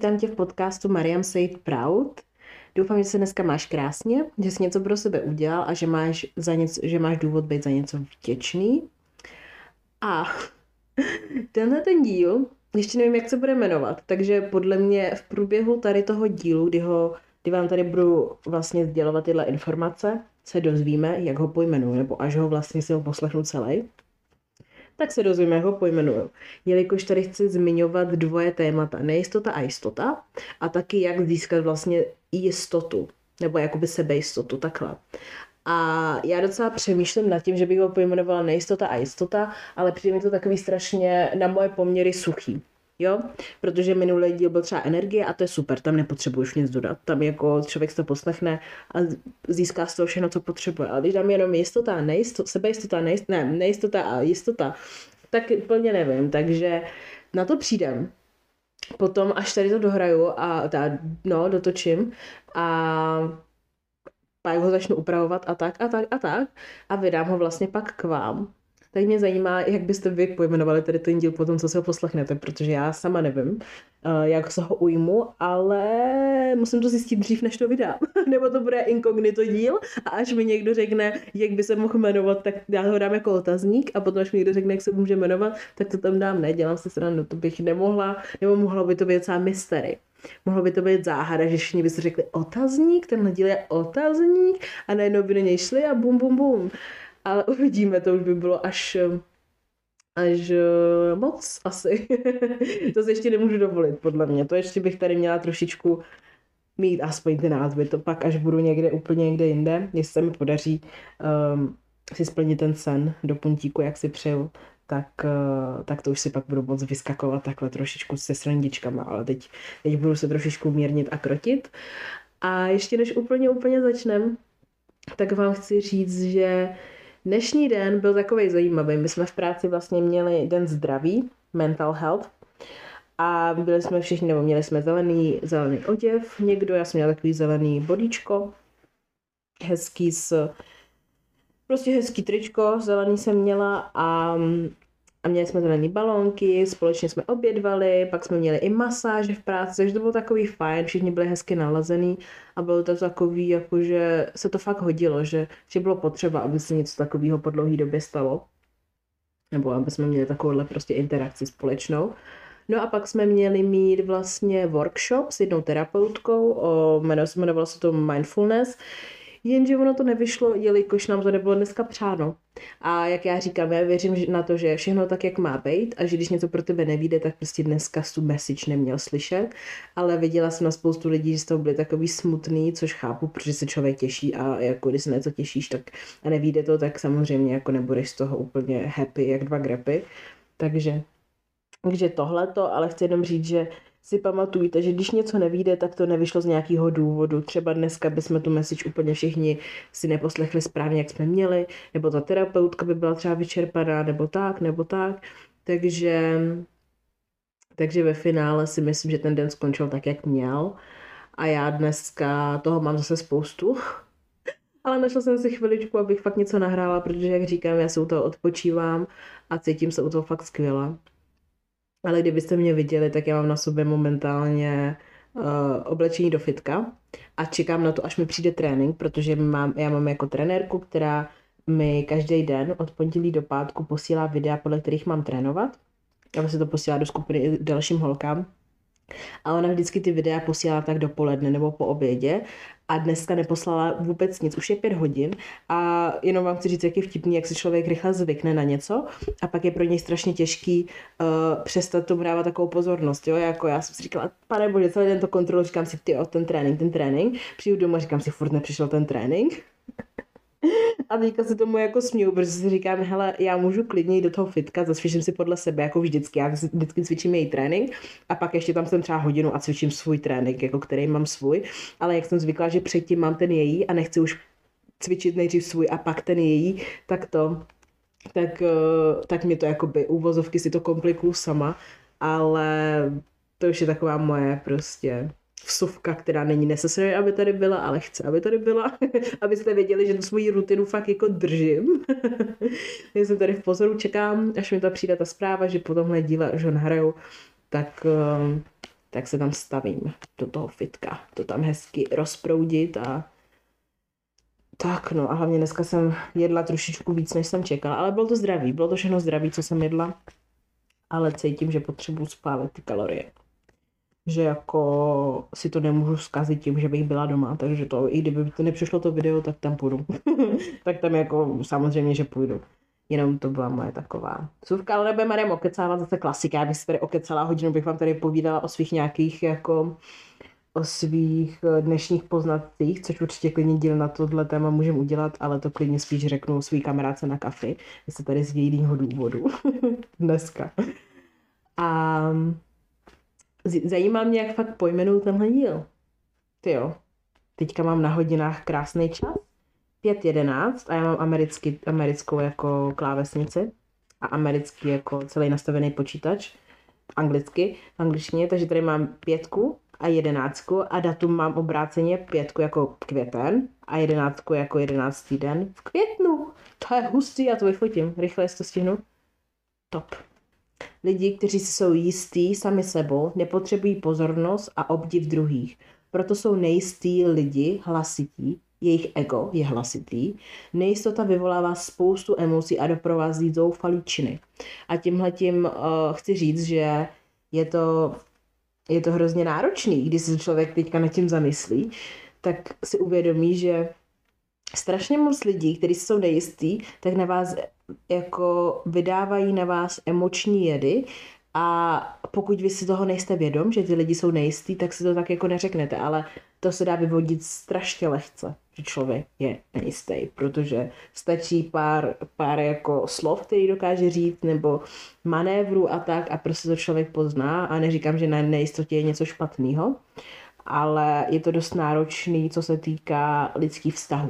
vítám tě v podcastu Mariam Safe Proud. Doufám, že se dneska máš krásně, že jsi něco pro sebe udělal a že máš, za něco, že máš důvod být za něco vděčný. A tenhle ten díl, ještě nevím, jak se bude jmenovat, takže podle mě v průběhu tady toho dílu, kdy, ho, kdy vám tady budu vlastně sdělovat tyhle informace, se dozvíme, jak ho pojmenuju, nebo až ho vlastně si ho poslechnu celý tak se dozvíme, jak ho pojmenuju. Jelikož tady chci zmiňovat dvoje témata, nejistota a jistota, a taky jak získat vlastně jistotu, nebo jakoby sebejistotu, takhle. A já docela přemýšlím nad tím, že bych ho pojmenovala nejistota a jistota, ale přijde mi to takový strašně na moje poměry suchý jo, protože minulý díl byl třeba energie a to je super, tam nepotřebuješ nic dodat, tam jako člověk to poslechne a získá z toho všechno, co potřebuje, ale když tam jenom jistota a nejistota, sebejistota, nejist, ne, nejistota a jistota, tak plně nevím, takže na to přijdem. Potom, až tady to dohraju a ta, no, dotočím a pak ho začnu upravovat a tak a tak a tak a vydám ho vlastně pak k vám tak mě zajímá, jak byste vy pojmenovali tady ten díl po tom, co se ho poslechnete, protože já sama nevím, eh, jak se ho ujmu, ale musím to zjistit dřív, než to vydám. Nebo to bude inkognito díl a až mi někdo řekne, jak by se mohl jmenovat, tak já ho dám jako otazník a potom, až mi někdo řekne, jak se může jmenovat, tak to tam dám. Ne, dělám si stranu, to bych nemohla, nebo mohlo by to být celá mystery. Mohlo by to být záhada, že všichni by si řekli otazník, tenhle díl je otazník a najednou by do něj šli a bum, bum, bum ale uvidíme, to už by bylo až až eh, moc asi. to si ještě nemůžu dovolit, podle mě. To ještě bych tady měla trošičku mít aspoň ty názvy. To pak, až budu někde úplně někde jinde, jestli se mi podaří um, si splnit ten sen do puntíku, jak si přeju, tak, uh, tak to už si pak budu moc vyskakovat takhle trošičku se srandičkama, ale teď, teď budu se trošičku mírnit a krotit. A ještě než úplně, úplně začnem, tak vám chci říct, že Dnešní den byl takový zajímavý. My jsme v práci vlastně měli den zdraví, mental health, a byli jsme všichni, nebo měli jsme zelený, zelený oděv, někdo, já jsem měla takový zelený bodíčko, hezký s, prostě hezký tričko, zelený jsem měla a a měli jsme zelený balónky, společně jsme obědvali, pak jsme měli i masáže v práci, takže to bylo takový fajn, všichni byli hezky nalazený a bylo to takový, jako že se to fakt hodilo, že, že bylo potřeba, aby se něco takového po dlouhé době stalo. Nebo aby jsme měli takovouhle prostě interakci společnou. No a pak jsme měli mít vlastně workshop s jednou terapeutkou, o, jmenovalo se to Mindfulness, Jenže ono to nevyšlo, jelikož nám to nebylo dneska přáno. A jak já říkám, já věřím na to, že všechno tak, jak má být a že když něco pro tebe nevíde, tak prostě dneska tu message neměl slyšet. Ale viděla jsem na spoustu lidí, že z toho byli takový smutný, což chápu, protože se člověk těší a jako když se něco těšíš tak a nevíde to, tak samozřejmě jako nebudeš z toho úplně happy, jak dva grepy. Takže takže tohleto, ale chci jenom říct, že si pamatujte, že když něco nevíde, tak to nevyšlo z nějakého důvodu. Třeba dneska bychom tu message úplně všichni si neposlechli správně, jak jsme měli, nebo ta terapeutka by byla třeba vyčerpaná, nebo tak, nebo tak. Takže, takže ve finále si myslím, že ten den skončil tak, jak měl. A já dneska toho mám zase spoustu. Ale našla jsem si chviličku, abych fakt něco nahrála, protože, jak říkám, já se u toho odpočívám a cítím se u toho fakt skvěle. Ale kdybyste mě viděli, tak já mám na sobě momentálně uh, oblečení do fitka a čekám na to, až mi přijde trénink, protože mám, já mám jako trenérku, která mi každý den od pondělí do pátku posílá videa, podle kterých mám trénovat. A se to posílá do skupiny i dalším holkám. A ona vždycky ty videa posílá tak dopoledne nebo po obědě a dneska neposlala vůbec nic, už je pět hodin a jenom vám chci říct, jak je vtipný, jak se člověk rychle zvykne na něco a pak je pro něj strašně těžký uh, přestat tomu dávat takovou pozornost, jo, jako já jsem si říkala, pane bože, celý den to kontrolu, říkám si, ty, ten trénink, ten trénink, přijdu domů a říkám si, furt nepřišel ten trénink, a teďka se tomu jako směju, protože si říkám, hele, já můžu klidně jít do toho fitka, zacvičím si podle sebe, jako vždycky. Já vždycky cvičím její trénink a pak ještě tam jsem třeba hodinu a cvičím svůj trénink, jako který mám svůj. Ale jak jsem zvykla, že předtím mám ten její a nechci už cvičit nejdřív svůj a pak ten její, tak to, tak, eh, tak mi to jakoby úvozovky si to komplikuju sama, ale to už je taková moje prostě vsuvka, která není necessary, aby tady byla, ale chce, aby tady byla, abyste věděli, že tu svoji rutinu fakt jako držím. Já jsem tady v pozoru, čekám, až mi to přijde ta zpráva, že po tomhle díle, že nahraju, tak, eh, tak se tam stavím do toho fitka. To tam hezky rozproudit a tak no a hlavně dneska jsem jedla trošičku víc, než jsem čekala, ale bylo to zdraví, bylo to všechno zdraví, co jsem jedla, ale cítím, že potřebuji spálit ty kalorie. Že jako si to nemůžu zkazit tím, že bych byla doma, takže to, i kdyby to nepřišlo to video, tak tam půjdu. tak tam jako samozřejmě, že půjdu. Jenom to byla moje taková. Suvka, ale nebudeme Marem okecávat, zase klasika, já bych si tady okecala hodinu, bych vám tady povídala o svých nějakých jako o svých eh, dnešních poznatcích, což určitě klidně díl na tohle téma můžeme udělat, ale to klidně spíš řeknu svý kamarádce na kafy, se tady z jiného důvodu dneska. A zajímá mě, jak fakt pojmenuju tenhle díl. Ty jo, teďka mám na hodinách krásný čas. 5.11 a já mám americký, americkou jako klávesnici a americký jako celý nastavený počítač anglicky, v angličtině, takže tady mám pětku a jedenáctku a datum mám obráceně pětku jako květen a jedenáctku jako jedenáctý den v květnu. To je hustý, já to vyfotím. Rychle to stihnu. Top. Lidi, kteří si jsou jistí sami sebou, nepotřebují pozornost a obdiv druhých. Proto jsou nejistí lidi hlasití, jejich ego je hlasitý, nejistota vyvolává spoustu emocí a doprovází zoufalý činy. A tímhle tím uh, chci říct, že je to je to hrozně náročný, když se člověk teďka nad tím zamyslí, tak si uvědomí, že strašně moc lidí, kteří jsou nejistí, tak na vás jako vydávají na vás emoční jedy a pokud vy si toho nejste vědom, že ty lidi jsou nejistí, tak si to tak jako neřeknete, ale to se dá vyvodit strašně lehce, že člověk je nejistý, protože stačí pár, pár jako slov, který dokáže říct, nebo manévru a tak a prostě to člověk pozná a neříkám, že na nejistotě je něco špatného, ale je to dost náročný, co se týká lidských vztahů.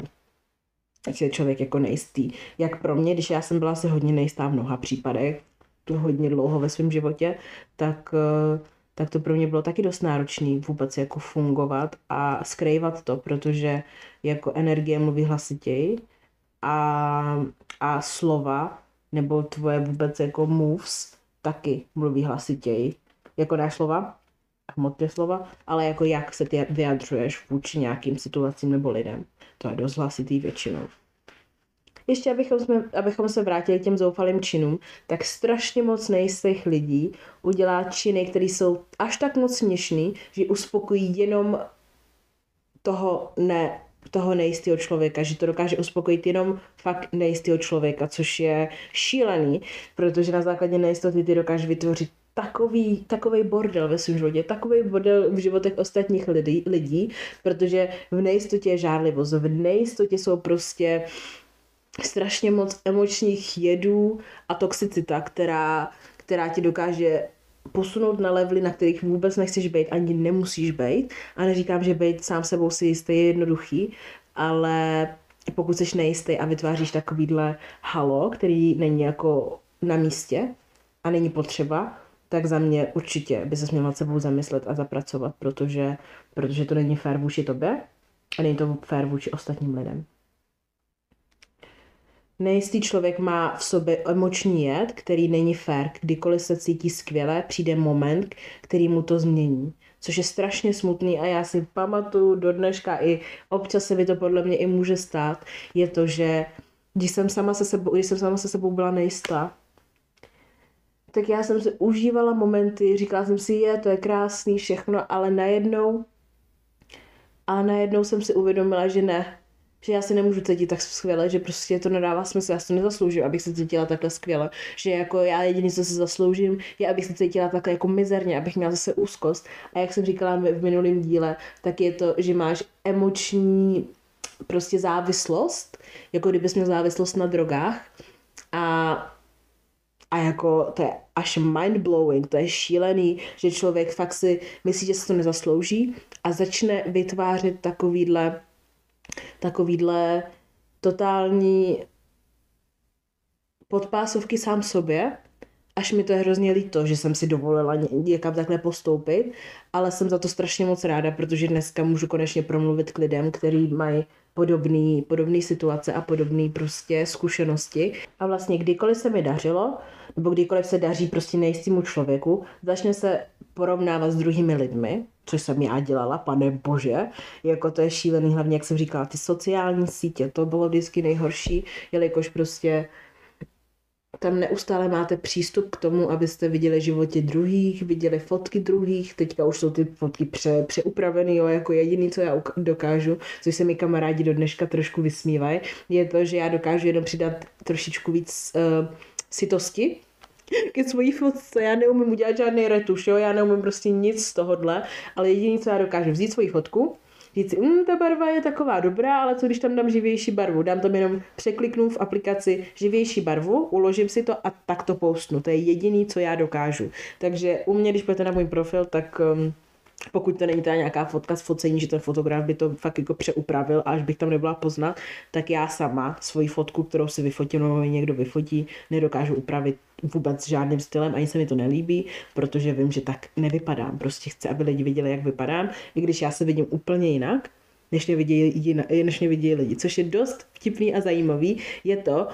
Ať je člověk jako nejistý. Jak pro mě, když já jsem byla asi hodně nejistá v mnoha případech, to hodně dlouho ve svém životě, tak uh, tak to pro mě bylo taky dost náročné vůbec jako fungovat a skrývat to, protože jako energie mluví hlasitěji a, a slova nebo tvoje vůbec jako moves taky mluví hlasitěji. Jako ne slova, hmotné slova, ale jako jak se ty vyjadřuješ vůči nějakým situacím nebo lidem. To je dost hlasitý většinou. Ještě abychom, jsme, abychom se vrátili k těm zoufalým činům, tak strašně moc nejistých lidí udělá činy, které jsou až tak moc směšný, že uspokojí jenom toho ne, toho nejistého člověka, že to dokáže uspokojit jenom fakt nejistého člověka, což je šílený, protože na základě nejistoty ty dokáže vytvořit takový, takový bordel ve svém životě, takový bordel v životech ostatních lidí, lidí, protože v nejistotě je žárlivost, v nejistotě jsou prostě strašně moc emočních jedů a toxicita, která, která ti dokáže posunout na levely, na kterých vůbec nechceš být, ani nemusíš být. A neříkám, že být sám sebou si jistý je jednoduchý, ale pokud jsi nejistý a vytváříš takovýhle halo, který není jako na místě a není potřeba, tak za mě určitě by se měl nad sebou zamyslet a zapracovat, protože, protože to není fér vůči tobě a není to fér vůči ostatním lidem. Nejistý člověk má v sobě emoční jed, který není fér. Kdykoliv se cítí skvěle, přijde moment, který mu to změní. Což je strašně smutný a já si pamatuju do dneška i občas se mi to podle mě i může stát, je to, že když jsem sama se sebou, když jsem sama se sebou byla nejistá, tak já jsem si užívala momenty, říkala jsem si, je, to je krásný všechno, ale najednou, a najednou jsem si uvědomila, že ne, že já se nemůžu cítit tak skvěle, že prostě to nedává smysl, já si to nezasloužím, abych se cítila takhle skvěle, že jako já jediný, co si zasloužím, je, abych se cítila takhle jako mizerně, abych měla zase úzkost. A jak jsem říkala v minulém díle, tak je to, že máš emoční prostě závislost, jako kdybys měl závislost na drogách a a jako to je až mind-blowing, to je šílený, že člověk fakt si myslí, že se to nezaslouží a začne vytvářet takovýhle takovýhle totální podpásovky sám sobě, až mi to je hrozně líto, že jsem si dovolila někam takhle postoupit, ale jsem za to strašně moc ráda, protože dneska můžu konečně promluvit k lidem, kteří mají podobné podobný situace a podobné prostě zkušenosti. A vlastně kdykoliv se mi dařilo, nebo kdykoliv se daří prostě nejistému člověku, začne se porovnávat s druhými lidmi, což jsem já dělala, pane bože, jako to je šílený, hlavně jak jsem říkala, ty sociální sítě, to bylo vždycky nejhorší, jelikož prostě tam neustále máte přístup k tomu, abyste viděli životě druhých, viděli fotky druhých, teďka už jsou ty fotky pře, přeupravený, jo, jako jediný, co já dokážu, což se mi kamarádi do dneška trošku vysmívají, je to, že já dokážu jenom přidat trošičku víc uh, sitosti, ke svojí fotce. Já neumím udělat žádný retuš, jo? já neumím prostě nic z tohohle, ale jediné, co já dokážu, vzít svoji fotku, říct mm, ta barva je taková dobrá, ale co když tam dám živější barvu? Dám tam jenom, překliknu v aplikaci živější barvu, uložím si to a tak to postnu. To je jediný, co já dokážu. Takže u mě, když půjdete na můj profil, tak um, pokud to není ta nějaká fotka z focení, že ten fotograf by to fakt jako přeupravil a až bych tam nebyla poznat, tak já sama svoji fotku, kterou si vyfotím nebo někdo vyfotí, nedokážu upravit vůbec žádným stylem, ani se mi to nelíbí, protože vím, že tak nevypadám. Prostě chci, aby lidi viděli, jak vypadám, i když já se vidím úplně jinak, než mě vidí, než mě vidí lidi. Což je dost vtipný a zajímavý, je to,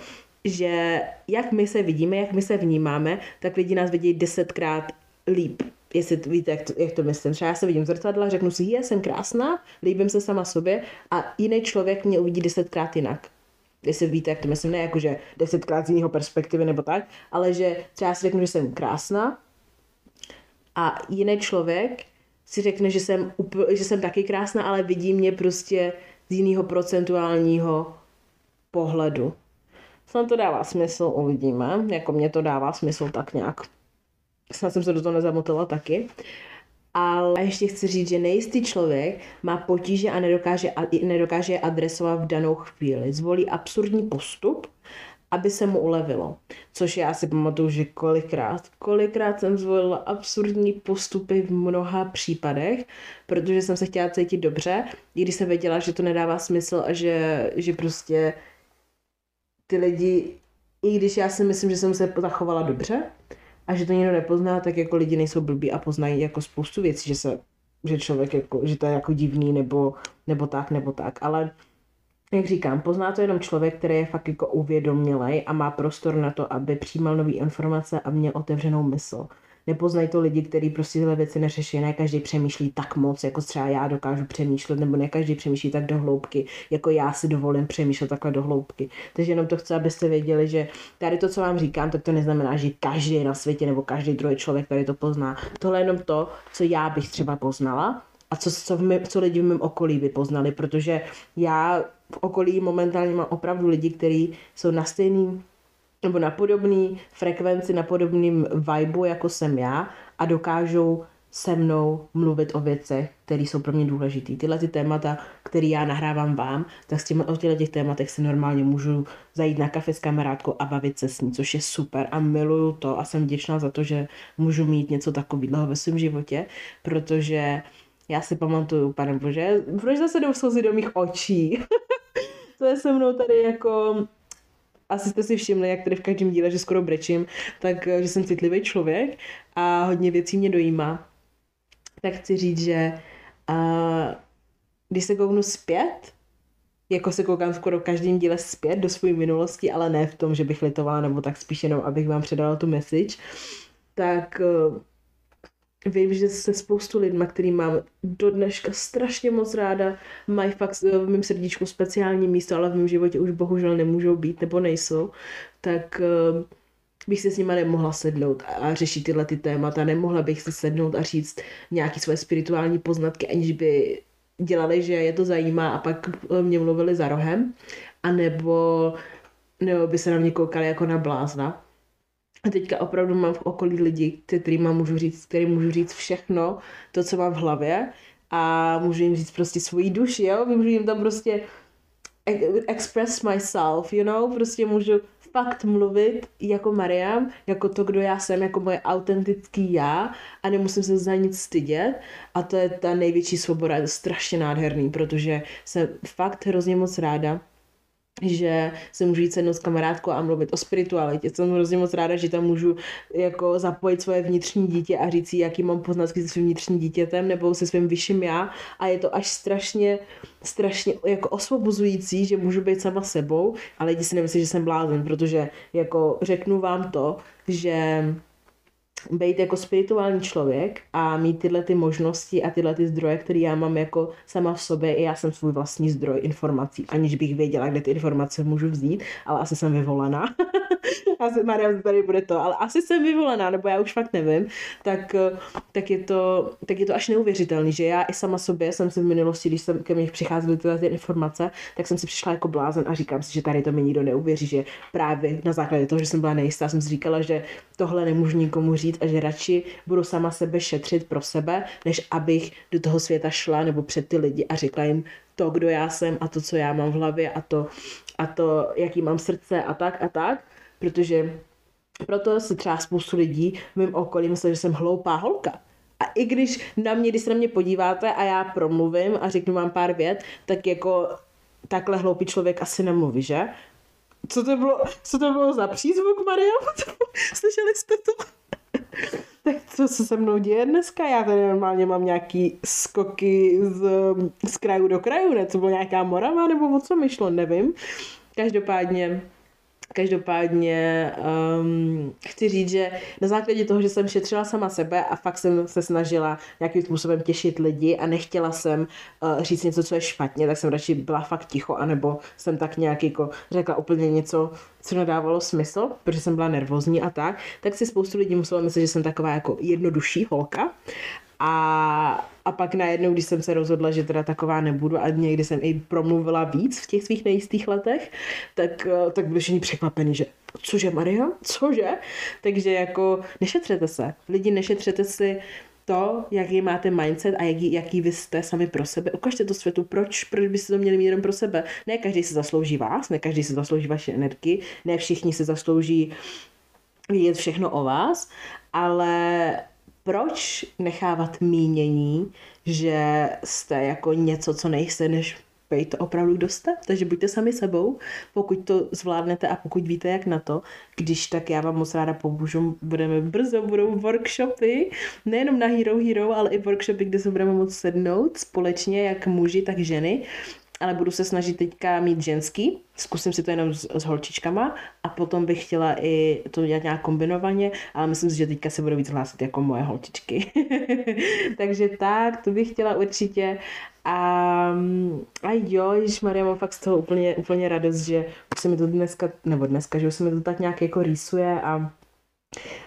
že jak my se vidíme, jak my se vnímáme, tak lidi nás vidí desetkrát líp jestli víte, jak to, jak to myslím. Třeba já se vidím v zrcadle, řeknu si, je, jsem krásná, líbím se sama sobě a jiný člověk mě uvidí desetkrát jinak. Jestli víte, jak to myslím, ne jako, že desetkrát z jiného perspektivy nebo tak, ale že třeba si řeknu, že jsem krásná a jiný člověk si řekne, že jsem, že jsem taky krásná, ale vidí mě prostě z jiného procentuálního pohledu. Snad to dává smysl, uvidíme. Jako mě to dává smysl tak nějak snad jsem se do toho nezamotala taky. Ale ještě chci říct, že nejistý člověk má potíže a nedokáže, nedokáže je adresovat v danou chvíli. Zvolí absurdní postup, aby se mu ulevilo. Což já si pamatuju, že kolikrát, kolikrát jsem zvolila absurdní postupy v mnoha případech, protože jsem se chtěla cítit dobře, i když jsem věděla, že to nedává smysl a že, že prostě ty lidi, i když já si myslím, že jsem se zachovala dobře, a že to někdo nepozná, tak jako lidi nejsou blbí a poznají jako spoustu věcí, že se že člověk jako, že to je jako divný nebo, nebo tak, nebo tak, ale jak říkám, pozná to jenom člověk, který je fakt jako uvědomělej a má prostor na to, aby přijímal nové informace a měl otevřenou mysl nepoznají to lidi, kteří prostě tyhle věci neřeší, ne každý přemýšlí tak moc, jako třeba já dokážu přemýšlet, nebo ne každý přemýšlí tak do hloubky, jako já si dovolím přemýšlet takhle do hloubky. Takže jenom to chci, abyste věděli, že tady to, co vám říkám, tak to neznamená, že každý na světě nebo každý druhý člověk tady to pozná. Tohle je jenom to, co já bych třeba poznala, a co, co, v co lidi v mém okolí by poznali, protože já v okolí momentálně mám opravdu lidi, kteří jsou na stejným nebo na podobný frekvenci, na podobným vibu, jako jsem já a dokážou se mnou mluvit o věcech, které jsou pro mě důležité. Tyhle ty témata, které já nahrávám vám, tak s těmi, o těchto těch tématech si normálně můžu zajít na kafe s kamarádkou a bavit se s ní, což je super a miluju to a jsem vděčná za to, že můžu mít něco takového ve svém životě, protože já si pamatuju, pane bože, proč zase jdou slzy do mých očí? to je se mnou tady jako asi jste si všimli, jak tady v každém díle, že skoro brečím, tak eh, že jsem citlivý člověk a hodně věcí mě dojímá. Tak chci říct, že uh, když se kouknu zpět, jako se koukám skoro v každém díle zpět do své minulosti, ale ne v tom, že bych litovala, nebo tak spíš jenom, abych vám předala tu message, tak uh, vím, že se spoustu lidma, který mám do dneška strašně moc ráda, mají fakt v mém srdíčku speciální místo, ale v mém životě už bohužel nemůžou být nebo nejsou, tak uh, bych si s nima nemohla sednout a řešit tyhle ty témata. Nemohla bych si sednout a říct nějaké své spirituální poznatky, aniž by dělali, že je to zajímá a pak mě mluvili za rohem, anebo nebo by se na mě koukali jako na blázna. A teďka opravdu mám v okolí lidi, kterým můžu říct, kterým můžu říct všechno, to, co mám v hlavě a můžu jim říct prostě svoji duši, jo? Můžu jim tam prostě express myself, you know? Prostě můžu fakt mluvit jako Mariam, jako to, kdo já jsem, jako moje autentický já a nemusím se za nic stydět a to je ta největší svoboda, je strašně nádherný, protože jsem fakt hrozně moc ráda, že se můžu jít sednout s kamarádkou a mluvit o spiritualitě. Jsem hrozně moc ráda, že tam můžu jako zapojit svoje vnitřní dítě a říct si, jaký mám poznatky se svým vnitřním dítětem nebo se svým vyšším já a je to až strašně, strašně jako osvobozující, že můžu být sama sebou, ale lidi si nemyslí, že jsem blázen, protože jako řeknu vám to, že být jako spirituální člověk a mít tyhle ty možnosti a tyhle ty zdroje, které já mám jako sama v sobě, i já jsem svůj vlastní zdroj informací, aniž bych věděla, kde ty informace můžu vzít, ale asi jsem vyvolená. asi Maria tady bude to, ale asi jsem vyvolená, nebo já už fakt nevím, tak, tak, je, to, tak je to až neuvěřitelný, že já i sama sobě jsem si v minulosti, když jsem ke mně přicházely tyhle ty informace, tak jsem si přišla jako blázen a říkám si, že tady to mi nikdo neuvěří, že právě na základě toho, že jsem byla nejistá, jsem si říkala, že tohle nemůžu nikomu říct a že radši budu sama sebe šetřit pro sebe, než abych do toho světa šla nebo před ty lidi a řekla jim to, kdo já jsem a to, co já mám v hlavě a to, a to jaký mám srdce a tak a tak, protože proto se třeba spoustu lidí v mém okolí myslí, že jsem hloupá holka. A i když na mě, když se na mě podíváte a já promluvím a řeknu vám pár vět, tak jako takhle hloupý člověk asi nemluví, že? Co to bylo, co to bylo za přízvuk, Maria? Slyšeli jste to? tak co se se mnou děje dneska? Já tady normálně mám nějaký skoky z, z kraju do kraju, ne? Co bylo nějaká morava, nebo o co mi šlo, nevím. Každopádně Každopádně um, chci říct, že na základě toho, že jsem šetřila sama sebe a fakt jsem se snažila nějakým způsobem těšit lidi a nechtěla jsem uh, říct něco, co je špatně, tak jsem radši byla fakt ticho, anebo jsem tak nějak jako řekla úplně něco, co nedávalo smysl, protože jsem byla nervózní a tak, tak si spoustu lidí muselo myslet, že jsem taková jako jednodušší holka a, a pak najednou, když jsem se rozhodla, že teda taková nebudu a někdy jsem i promluvila víc v těch svých nejistých letech, tak, eh, tak byli všichni překvapení, že cože Maria, cože? Takže jako nešetřete se. Lidi nešetřete si to, jaký máte mindset a jaký, jaký vy jste sami pro sebe. Ukažte to světu, proč, proč byste to měli mít jenom pro sebe. Ne každý se zaslouží vás, ne každý se zaslouží vaše energii, ne všichni se zaslouží vědět všechno o vás, ale proč nechávat mínění, že jste jako něco, co nejste, než být opravdu, kdo. Takže buďte sami sebou, pokud to zvládnete a pokud víte, jak na to. Když tak já vám moc ráda pomůžu. Budeme brzo, budou workshopy, nejenom na Hero Hero, ale i workshopy, kde se budeme moct sednout společně, jak muži, tak ženy ale budu se snažit teďka mít ženský, zkusím si to jenom s, s holčičkama a potom bych chtěla i to dělat nějak kombinovaně, ale myslím si, že teďka se budu víc hlásit jako moje holčičky. Takže tak, to bych chtěla určitě. A, a jo, když Maria mám fakt z toho úplně, úplně radost, že už se mi to dneska, nebo dneska, že už se mi to tak nějak jako rýsuje a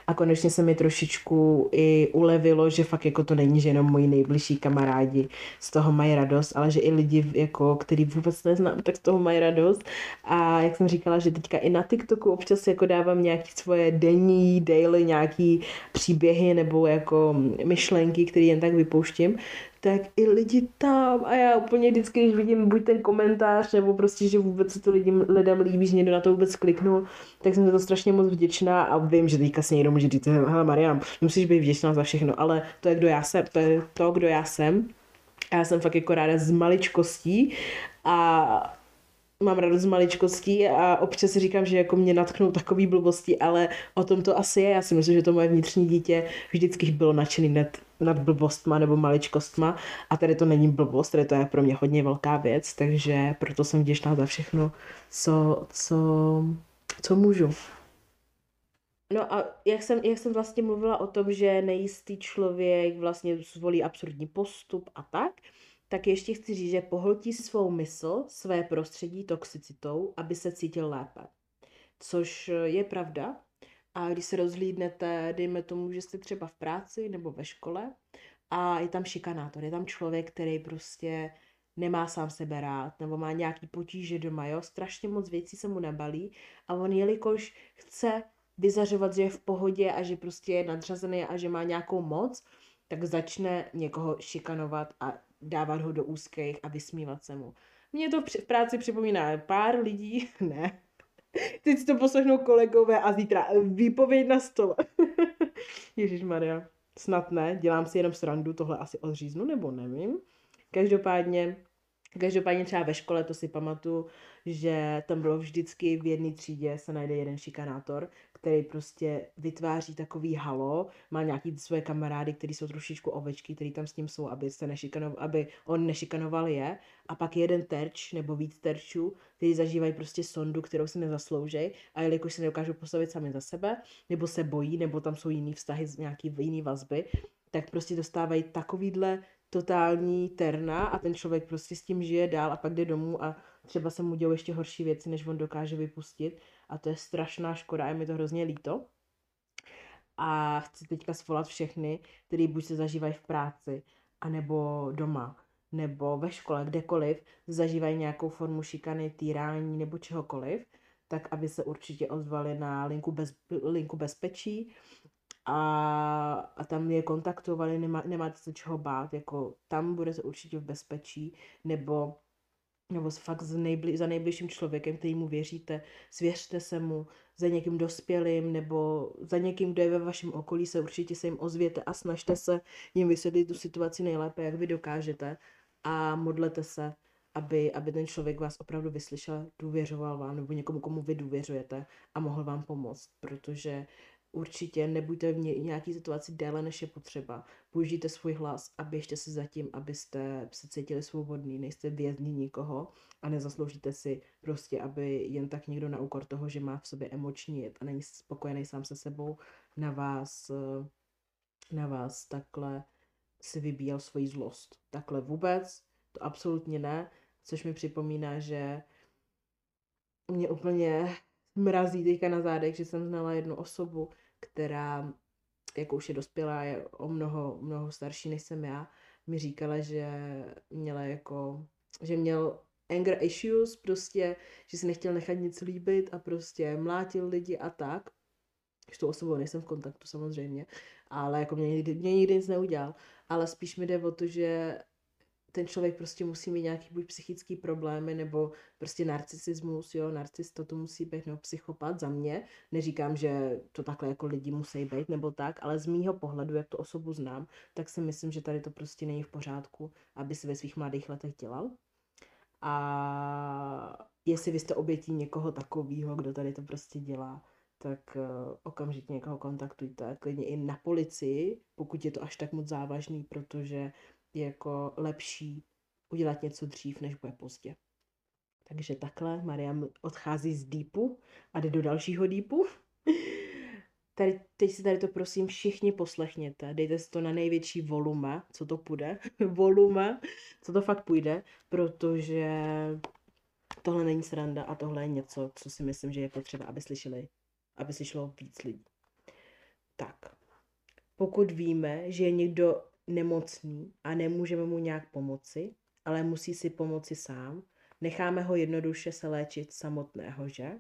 a konečně se mi trošičku i ulevilo, že fakt jako to není, že jenom moji nejbližší kamarádi z toho mají radost, ale že i lidi, jako, který vůbec neznám, tak z toho mají radost. A jak jsem říkala, že teďka i na TikToku občas jako dávám nějaké svoje denní, daily, nějaký příběhy nebo jako myšlenky, které jen tak vypouštím, tak i lidi tam a já úplně vždycky, když vidím buď ten komentář, nebo prostě, že vůbec se to lidem, lidem líbí, že někdo na to vůbec kliknul, tak jsem za to strašně moc vděčná a vím, že teďka si někdo může říct, hele Mariam, musíš být vděčná za všechno, ale to je kdo já jsem, to je to, kdo já jsem. A já jsem fakt jako ráda z maličkostí a mám radost z maličkostí a občas si říkám, že jako mě natknou takový blbosti, ale o tom to asi je. Já si myslím, že to moje vnitřní dítě vždycky bylo nadšený nad, nad blbostma nebo maličkostma a tady to není blbost, tady to je pro mě hodně velká věc, takže proto jsem vděčná za všechno, co, co, co můžu. No a jak jsem, jak jsem vlastně mluvila o tom, že nejistý člověk vlastně zvolí absurdní postup a tak, tak ještě chci říct, že pohltí svou mysl, své prostředí toxicitou, aby se cítil lépe. Což je pravda. A když se rozhlídnete, dejme tomu, že jste třeba v práci nebo ve škole a je tam šikanátor, je tam člověk, který prostě nemá sám sebe rád, nebo má nějaký potíže doma, jo, strašně moc věcí se mu nabalí a on jelikož chce vyzařovat, že je v pohodě a že prostě je nadřazený a že má nějakou moc, tak začne někoho šikanovat a dávat ho do úzkých a vysmívat se mu. Mně to v práci připomíná pár lidí, ne. Teď si to poslechnou kolegové a zítra výpověď na stole. Ježíš Maria, snad ne, dělám si jenom srandu, tohle asi odříznu, nebo nevím. Každopádně Každopádně třeba ve škole, to si pamatuju, že tam bylo vždycky v jedné třídě se najde jeden šikanátor, který prostě vytváří takový halo, má nějaký své kamarády, kteří jsou trošičku ovečky, který tam s ním jsou, aby, se nešikanoval, aby on nešikanoval je. A pak jeden terč nebo víc terčů, kteří zažívají prostě sondu, kterou si nezaslouží a jelikož se nedokážou postavit sami za sebe, nebo se bojí, nebo tam jsou jiný vztahy, nějaký jiný vazby, tak prostě dostávají takovýhle totální terna a ten člověk prostě s tím žije dál a pak jde domů a třeba se mu dějou ještě horší věci, než on dokáže vypustit a to je strašná škoda, je mi to hrozně líto. A chci teďka svolat všechny, kteří buď se zažívají v práci, anebo doma, nebo ve škole, kdekoliv, zažívají nějakou formu šikany, týrání nebo čehokoliv, tak aby se určitě ozvali na linku, bez, linku bezpečí a, a tam je kontaktovali, nemá, nemáte se čeho bát, jako tam budete určitě v bezpečí, nebo nebo fakt za, nejbli, za nejbližším člověkem, který mu věříte, svěřte se mu, za někým dospělým nebo za někým, kdo je ve vašem okolí, se určitě se jim ozvěte a snažte se jim vysvětlit tu situaci nejlépe, jak vy dokážete. A modlete se, aby, aby ten člověk vás opravdu vyslyšel, důvěřoval vám nebo někomu, komu vy důvěřujete a mohl vám pomoct, protože určitě nebuďte v nějaké situaci déle, než je potřeba. Použijte svůj hlas a běžte si zatím, abyste se cítili svobodný, nejste vězni nikoho a nezasloužíte si prostě, aby jen tak někdo na úkor toho, že má v sobě emoční jet a není spokojený sám se sebou, na vás, na vás takhle si vybíjel svoji zlost. Takhle vůbec, to absolutně ne, což mi připomíná, že mě úplně mrazí teďka na zádech, že jsem znala jednu osobu, která, jako už je dospělá, je o mnoho, mnoho starší než jsem já, mi říkala, že měla jako, že měl anger issues, prostě, že si nechtěl nechat nic líbit a prostě mlátil lidi a tak. S tou osobou nejsem v kontaktu samozřejmě, ale jako mě, mě nikdy nic neudělal. Ale spíš mi jde o to, že ten člověk prostě musí mít nějaký buď psychický problémy, nebo prostě narcisismus, jo, narcista to musí být, nebo psychopat za mě. Neříkám, že to takhle jako lidi musí být, nebo tak, ale z mýho pohledu, jak tu osobu znám, tak si myslím, že tady to prostě není v pořádku, aby si ve svých mladých letech dělal. A jestli vy jste obětí někoho takového, kdo tady to prostě dělá, tak uh, okamžitě někoho kontaktujte, klidně i na policii, pokud je to až tak moc závažný, protože jako lepší udělat něco dřív, než bude pozdě. Takže takhle Mariam odchází z deepu a jde do dalšího deepu. Tady, teď si tady to prosím všichni poslechněte, dejte si to na největší volume, co to půjde, volume, co to fakt půjde, protože tohle není sranda a tohle je něco, co si myslím, že je potřeba, aby slyšeli, aby slyšelo víc lidí. Tak, pokud víme, že je někdo nemocný a nemůžeme mu nějak pomoci, ale musí si pomoci sám, necháme ho jednoduše se léčit samotného, že?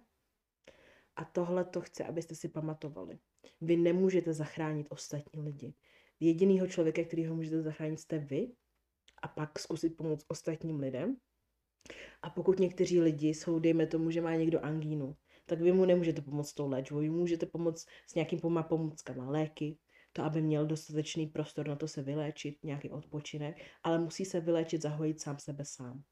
A tohle to chci, abyste si pamatovali. Vy nemůžete zachránit ostatní lidi. Jedinýho člověka, kterýho můžete zachránit, jste vy a pak zkusit pomoct ostatním lidem. A pokud někteří lidi jsou, dejme tomu, že má někdo angínu, tak vy mu nemůžete pomoct tou léčbou, vy můžete pomoct s nějakým pomůckama, léky, to, aby měl dostatečný prostor na to se vyléčit, nějaký odpočinek, ale musí se vyléčit, zahojit sám sebe sám.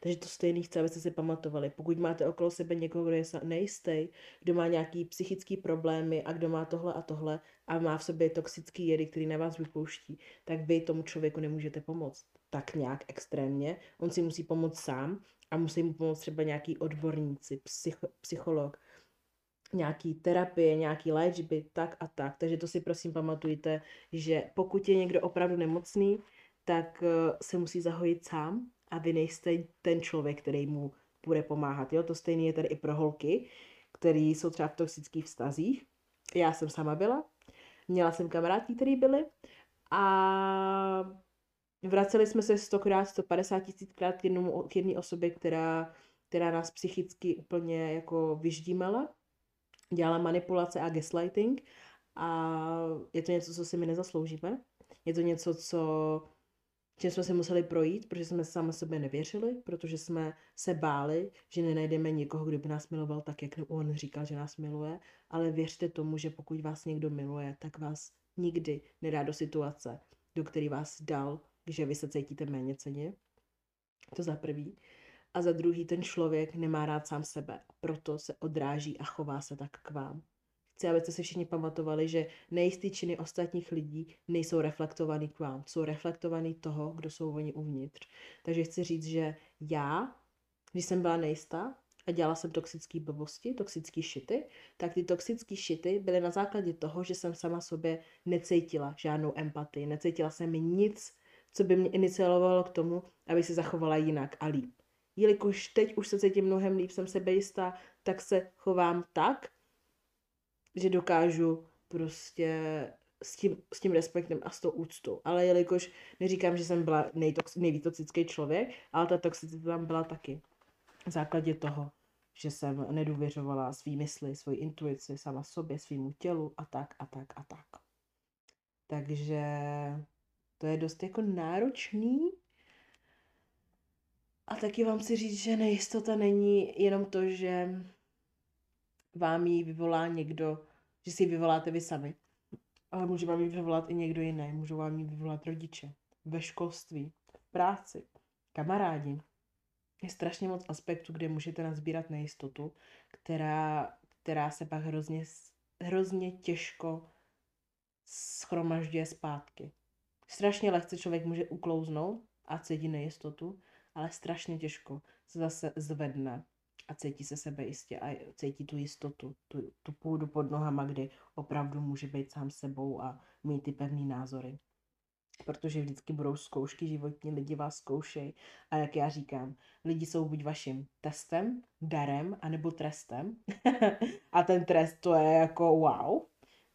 Takže to stejný chci, abyste si pamatovali. Pokud máte okolo sebe někoho, kdo je nejistý, kdo má nějaký psychický problémy a kdo má tohle a tohle a má v sobě toxický jedy, který na vás vypouští, tak vy tomu člověku nemůžete pomoct tak nějak extrémně. On si musí pomoct sám a musí mu pomoct třeba nějaký odborníci, psych, psycholog, nějaký terapie, nějaký léčby, tak a tak. Takže to si prosím pamatujte, že pokud je někdo opravdu nemocný, tak eh, se musí zahojit sám a vy nejste ten člověk, který mu bude pomáhat. Jo? To stejné je tady i pro holky, který jsou třeba v toxických vztazích. Já jsem sama byla, měla jsem kamarádky, který byly a vraceli jsme se stokrát, 150 tisíckrát k, k jedné osobě, která, která nás psychicky úplně jako vyždímala dělala manipulace a gaslighting a je to něco, co si my nezasloužíme. Je to něco, co čím jsme se museli projít, protože jsme sami sebe nevěřili, protože jsme se báli, že nenajdeme někoho, kdo by nás miloval tak, jak on říkal, že nás miluje, ale věřte tomu, že pokud vás někdo miluje, tak vás nikdy nedá do situace, do které vás dal, že vy se cítíte méně ceně. To za prvý. A za druhý, ten člověk nemá rád sám sebe, proto se odráží a chová se tak k vám. Chci, abyste si všichni pamatovali, že nejistý činy ostatních lidí nejsou reflektovaný k vám, jsou reflektovaný toho, kdo jsou oni uvnitř. Takže chci říct, že já, když jsem byla nejistá a dělala jsem toxické blbosti, toxické šity, tak ty toxické šity byly na základě toho, že jsem sama sobě necítila žádnou empatii, necítila jsem nic, co by mě iniciovalo k tomu, aby se zachovala jinak a líp. Jelikož teď už se cítím mnohem líp, jsem sebejistá, tak se chovám tak, že dokážu prostě s tím, s tím respektem a s tou úctou. Ale jelikož neříkám, že jsem byla nejtox, nejvíc toxický člověk, ale ta toxicita tam byla taky. V základě toho, že jsem nedůvěřovala svý mysli, svoji intuici, sama sobě, svýmu tělu a tak a tak a tak. Takže to je dost jako náročný. A taky vám chci říct, že nejistota není jenom to, že vám ji vyvolá někdo, že si ji vyvoláte vy sami. Ale může vám ji vyvolat i někdo jiný. Můžou vám ji vyvolat rodiče, ve školství, v práci, kamarádi. Je strašně moc aspektů, kde můžete nazbírat nejistotu, která, která se pak hrozně, hrozně těžko schromažďuje zpátky. Strašně lehce člověk může uklouznout a cítí nejistotu, ale strašně těžko se zase zvedne a cítí se sebejistě a cítí tu jistotu, tu, tu půdu pod nohama, kdy opravdu může být sám sebou a mít ty pevný názory. Protože vždycky budou zkoušky životní, lidi vás zkoušejí. A jak já říkám, lidi jsou buď vaším testem, darem, anebo trestem. a ten trest to je jako wow.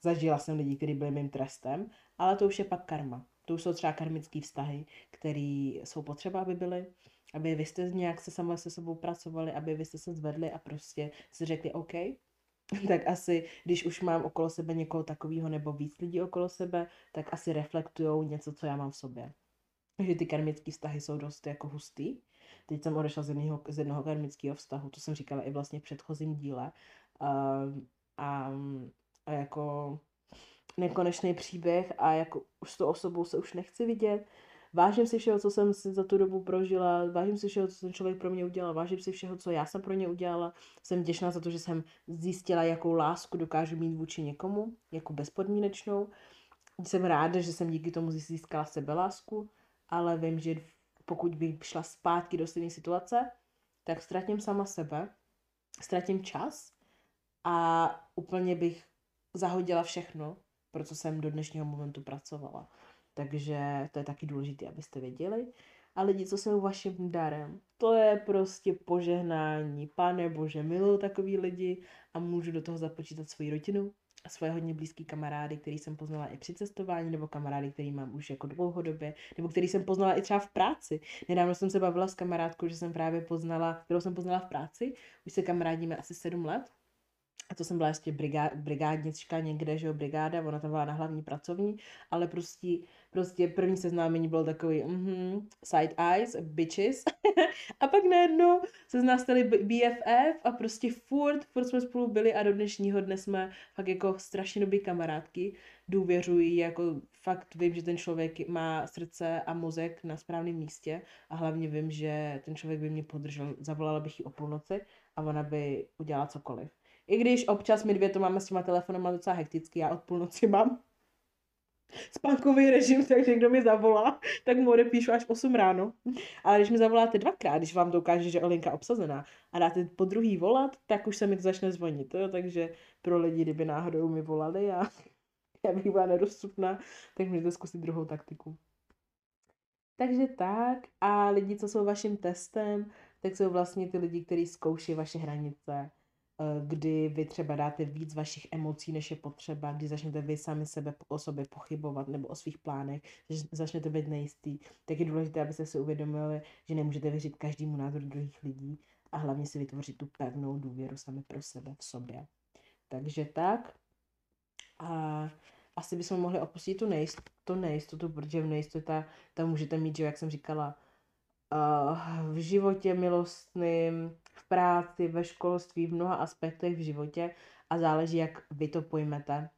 Zažila jsem lidi, kteří byli mým trestem, ale to už je pak karma. To už jsou třeba karmické vztahy, které jsou potřeba, aby byly aby vy jste nějak se sama se sebou pracovali, aby vy jste se zvedli a prostě si řekli OK, tak asi, když už mám okolo sebe někoho takového nebo víc lidí okolo sebe, tak asi reflektujou něco, co já mám v sobě. Takže ty karmické vztahy jsou dost jako hustý. Teď jsem odešla z jednoho, z jednoho karmického vztahu, to jsem říkala i vlastně v předchozím díle. A, a, a jako nekonečný příběh a jako už s tou osobou se už nechci vidět, Vážím si všeho, co jsem si za tu dobu prožila, vážím si všeho, co ten člověk pro mě udělal, vážím si všeho, co já jsem pro ně udělala. Jsem vděčná za to, že jsem zjistila, jakou lásku dokážu mít vůči někomu, jako bezpodmínečnou. Jsem ráda, že jsem díky tomu získala sebelásku, ale vím, že pokud bych šla zpátky do stejné situace, tak ztratím sama sebe, ztratím čas a úplně bych zahodila všechno, pro co jsem do dnešního momentu pracovala. Takže to je taky důležité, abyste věděli. A lidi, co jsou vaším darem, to je prostě požehnání. Pane Bože, miluju takový lidi a můžu do toho započítat svoji rodinu a svoje hodně blízký kamarády, který jsem poznala i při cestování, nebo kamarády, který mám už jako dlouhodobě, nebo který jsem poznala i třeba v práci. Nedávno jsem se bavila s kamarádkou, že jsem právě poznala, kterou jsem poznala v práci, už se kamarádíme asi sedm let, a to jsem byla ještě brigá, brigádnička někde, že jo, brigáda, ona tam byla na hlavní pracovní, ale prostě, prostě první seznámení bylo takový, mm-hmm, side eyes, bitches. a pak najednou se z nás stali BFF a prostě furt, furt jsme spolu byli a do dnešního dne jsme fakt jako strašně dobrý kamarádky. Důvěřuji, jako fakt vím, že ten člověk má srdce a mozek na správném místě a hlavně vím, že ten člověk by mě podržel, zavolala bych ji o půlnoci a ona by udělala cokoliv. I když občas my dvě to máme s těma telefonama docela hektický, já od půlnoci mám spánkový režim, takže kdo mi zavolá, tak mu odepíšu až 8 ráno. Ale když mi zavoláte dvakrát, když vám to ukáže, že je linka obsazená a dáte po druhý volat, tak už se mi to začne zvonit. Jo? Takže pro lidi, kdyby náhodou mi volali a já bych byla nedostupná, tak můžete zkusit druhou taktiku. Takže tak a lidi, co jsou vaším testem, tak jsou vlastně ty lidi, kteří zkouší vaše hranice, kdy vy třeba dáte víc vašich emocí, než je potřeba, kdy začnete vy sami sebe o sobě pochybovat nebo o svých plánech, že začnete být nejistý, tak je důležité, abyste si uvědomili, že nemůžete věřit každému názoru druhých lidí a hlavně si vytvořit tu pevnou důvěru sami pro sebe v sobě. Takže tak. A asi bychom mohli opustit tu nejistotu, tu nejistotu protože v nejistota tam můžete mít, že jak jsem říkala, v životě milostným, v práci, ve školství, v mnoha aspektech v životě a záleží, jak vy to pojmete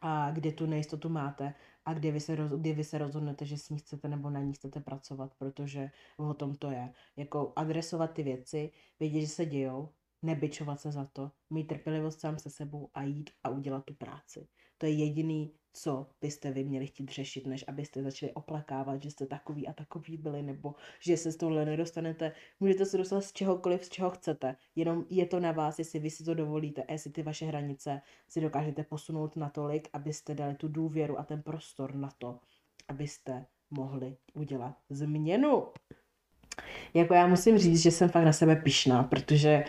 a kde tu nejistotu máte. a kdy vy, se roz, kdy vy se rozhodnete, že s ní chcete nebo na ní chcete pracovat, protože o tom to je. Jako adresovat ty věci, vědět, že se dějou, nebyčovat se za to, mít trpělivost sám se sebou a jít a udělat tu práci. To je jediný, co byste vy měli chtít řešit, než abyste začali oplakávat, že jste takový a takový byli, nebo že se z tohle nedostanete. Můžete se dostat z čehokoliv, z čeho chcete. Jenom je to na vás, jestli vy si to dovolíte, jestli ty vaše hranice si dokážete posunout natolik, abyste dali tu důvěru a ten prostor na to, abyste mohli udělat změnu. Jako já musím říct, že jsem fakt na sebe pišná, protože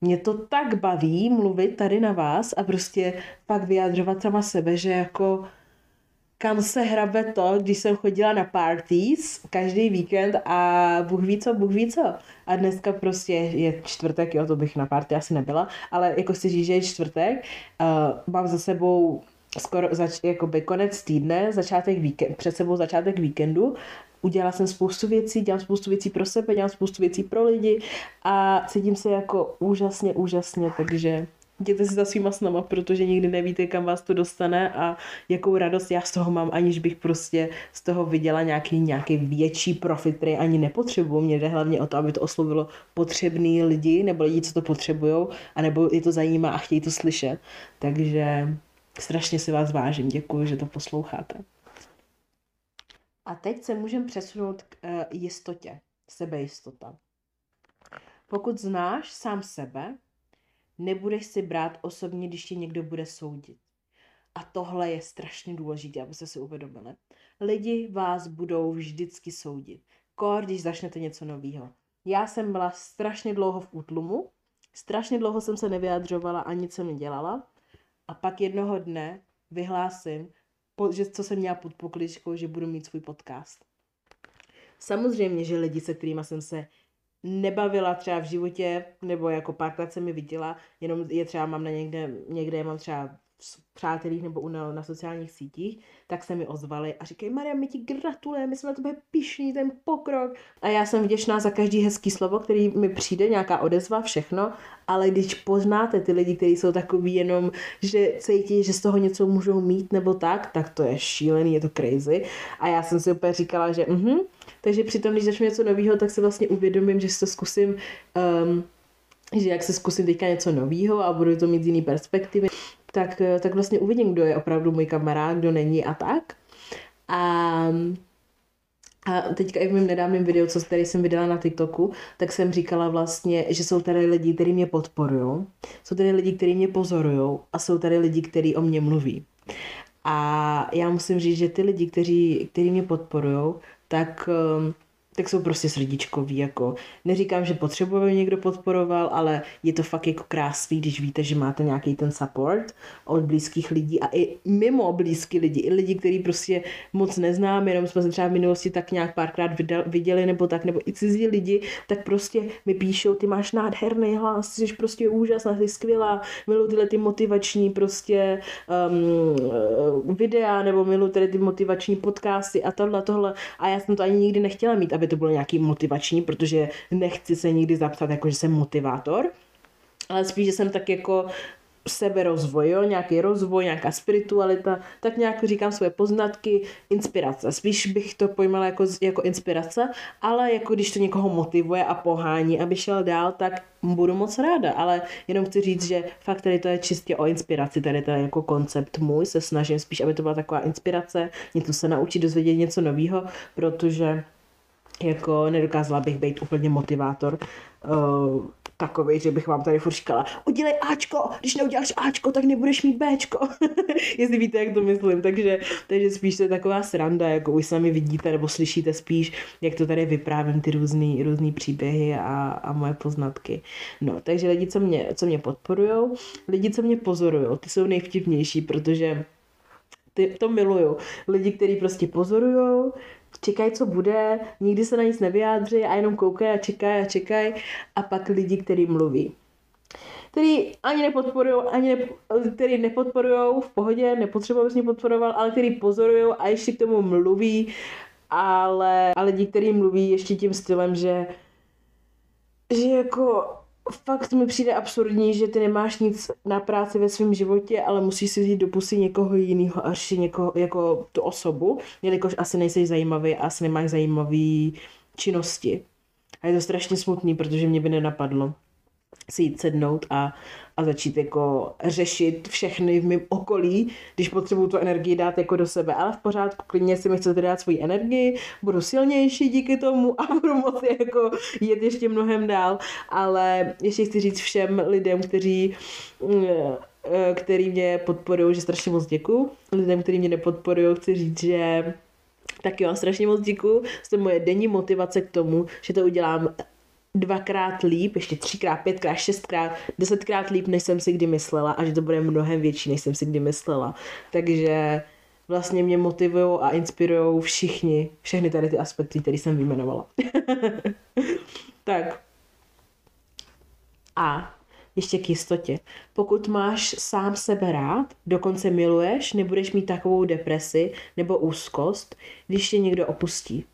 mě to tak baví mluvit tady na vás a prostě pak vyjadřovat sama sebe, že jako kam se hrabe to, když jsem chodila na parties každý víkend a Bůh ví co, Bůh ví co. A dneska prostě je čtvrtek, jo, to bych na party asi nebyla, ale jako si říct, že je čtvrtek, uh, mám za sebou skoro zač, jakoby konec týdne, začátek víkend, před sebou začátek víkendu udělala jsem spoustu věcí, dělám spoustu věcí pro sebe, dělám spoustu věcí pro lidi a cítím se jako úžasně, úžasně, takže jděte si za svýma snama, protože nikdy nevíte, kam vás to dostane a jakou radost já z toho mám, aniž bych prostě z toho viděla nějaký, nějaký větší profit, který ani nepotřebuju. Mně jde hlavně o to, aby to oslovilo potřebný lidi, nebo lidi, co to potřebují, anebo je to zajímá a chtějí to slyšet. Takže strašně si vás vážím, děkuji, že to posloucháte. A teď se můžeme přesunout k uh, jistotě, sebejistota. Pokud znáš sám sebe, nebudeš si brát osobně, když tě někdo bude soudit. A tohle je strašně důležité, abyste si uvědomili. Lidi vás budou vždycky soudit. Kor, když začnete něco nového. Já jsem byla strašně dlouho v útlumu, strašně dlouho jsem se nevyjadřovala a nic jsem nedělala. A pak jednoho dne vyhlásím, že co jsem měla pod pokličkou, že budu mít svůj podcast. Samozřejmě, že lidi, se kterými jsem se nebavila třeba v životě, nebo jako párkrát jsem mi viděla, jenom je třeba mám na někde, někde je mám třeba přátelích nebo na, na sociálních sítích, tak se mi ozvali a říkají, Maria, my ti gratulujeme, my jsme na tebe pišní, ten pokrok. A já jsem vděčná za každý hezký slovo, který mi přijde, nějaká odezva, všechno, ale když poznáte ty lidi, kteří jsou takový jenom, že cítí, že z toho něco můžou mít nebo tak, tak to je šílený, je to crazy. A já jsem si úplně říkala, že mhm, takže přitom, když začnu něco nového, tak se vlastně uvědomím, že si to zkusím um, že jak se zkusím teďka něco nového a budu to mít z jiný perspektivy, tak, eh, tak vlastně uvidím, kdo je opravdu můj kamarád, kdo není a tak. A, a teďka i v mém nedávném videu, co tady jsem vydala na TikToku, tak jsem říkala vlastně, že jsou tady lidi, kteří mě podporují, jsou tady lidi, kteří mě pozorují a jsou tady lidi, kteří o mě mluví. A já musím říct, že ty lidi, kteří, kteří mě podporují, tak um, tak jsou prostě srdíčkoví, jako. Neříkám, že potřebuji, aby někdo podporoval, ale je to fakt jako krásný, když víte, že máte nějaký ten support od blízkých lidí a i mimo blízký lidi, i lidi, kteří prostě moc neznáme, jenom jsme se třeba v minulosti tak nějak párkrát viděli nebo tak, nebo i cizí lidi, tak prostě mi píšou, ty máš nádherný hlas, jsi prostě úžasná, jsi skvělá, miluji tyhle ty motivační prostě um, videa, nebo miluji tady ty motivační podcasty a tohle, tohle. A já jsem to ani nikdy nechtěla mít, aby to bylo nějaký motivační, protože nechci se nikdy zapsat jako, že jsem motivátor, ale spíš, že jsem tak jako seberozvoj, jo? nějaký rozvoj, nějaká spiritualita, tak nějak říkám svoje poznatky, inspirace. Spíš bych to pojmala jako, jako inspirace, ale jako když to někoho motivuje a pohání, aby šel dál, tak budu moc ráda, ale jenom chci říct, že fakt tady to je čistě o inspiraci, tady to je jako koncept můj, se snažím spíš, aby to byla taková inspirace, něco se naučit, dozvědět něco nového, protože jako nedokázala bych být úplně motivátor uh, takový, že bych vám tady furt říkala, udělej Ačko, když neuděláš Ačko, tak nebudeš mít Bčko. Jestli víte, jak to myslím. Takže, takže spíš to je taková sranda, jako už sami vidíte nebo slyšíte spíš, jak to tady vyprávím ty různý, různý příběhy a, a moje poznatky. No, takže lidi, co mě, co mě podporují, lidi, co mě pozorují, ty jsou nejvtipnější, protože ty, to miluju. Lidi, kteří prostě pozorují, čekají, co bude, nikdy se na nic nevyjádří a jenom koukají a čekají a čekají a pak lidi, kteří mluví. Který ani nepodporují, ani ne, který nepodporují v pohodě, nepotřebují, aby mě podporoval, ale který pozorují a ještě k tomu mluví, ale, ale lidi, kteří mluví ještě tím stylem, že že jako fakt mi přijde absurdní, že ty nemáš nic na práci ve svém životě, ale musíš si vzít do pusy někoho jiného až někoho, jako tu osobu, jelikož asi nejsi zajímavý a asi nemáš zajímavý činnosti. A je to strašně smutný, protože mě by nenapadlo si jít sednout a, a začít jako řešit všechny v mém okolí, když potřebuju tu energii dát jako do sebe. Ale v pořádku, klidně si mi chcete dát svoji energii, budu silnější díky tomu a budu moci jako jet ještě mnohem dál. Ale ještě chci říct všem lidem, kteří mm, eh, který mě podporují, že strašně moc děkuju. Lidem, kteří mě nepodporují, chci říct, že taky vám strašně moc děkuju. Jste moje denní motivace k tomu, že to udělám dvakrát líp, ještě třikrát, pětkrát, šestkrát, desetkrát líp, než jsem si kdy myslela a že to bude mnohem větší, než jsem si kdy myslela. Takže vlastně mě motivují a inspirují všichni, všechny tady ty aspekty, které jsem vyjmenovala. tak. A ještě k jistotě. Pokud máš sám sebe rád, dokonce miluješ, nebudeš mít takovou depresi nebo úzkost, když tě někdo opustí.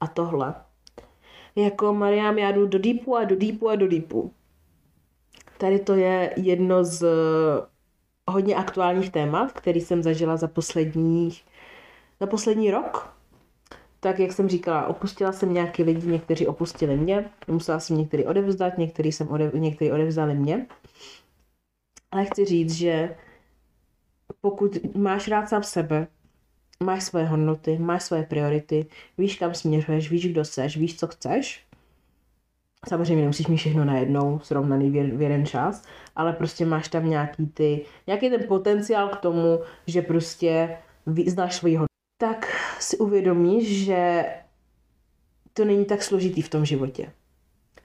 A tohle jako Mariam, já jdu do deepu a do deepu a do deepu. Tady to je jedno z hodně aktuálních témat, který jsem zažila za posledních, za poslední rok. Tak, jak jsem říkala, opustila jsem nějaký lidi, někteří opustili mě, musela jsem některý odevzdat, některý, jsem odev, některý odevzdali mě. Ale chci říct, že pokud máš rád sám sebe, máš svoje hodnoty, máš svoje priority, víš, kam směřuješ, víš, kdo seš, víš, co chceš. Samozřejmě nemusíš mít všechno najednou, srovnaný v jeden čas, ale prostě máš tam nějaký ty, nějaký ten potenciál k tomu, že prostě znáš svoji hodnotu. Tak si uvědomíš, že to není tak složitý v tom životě.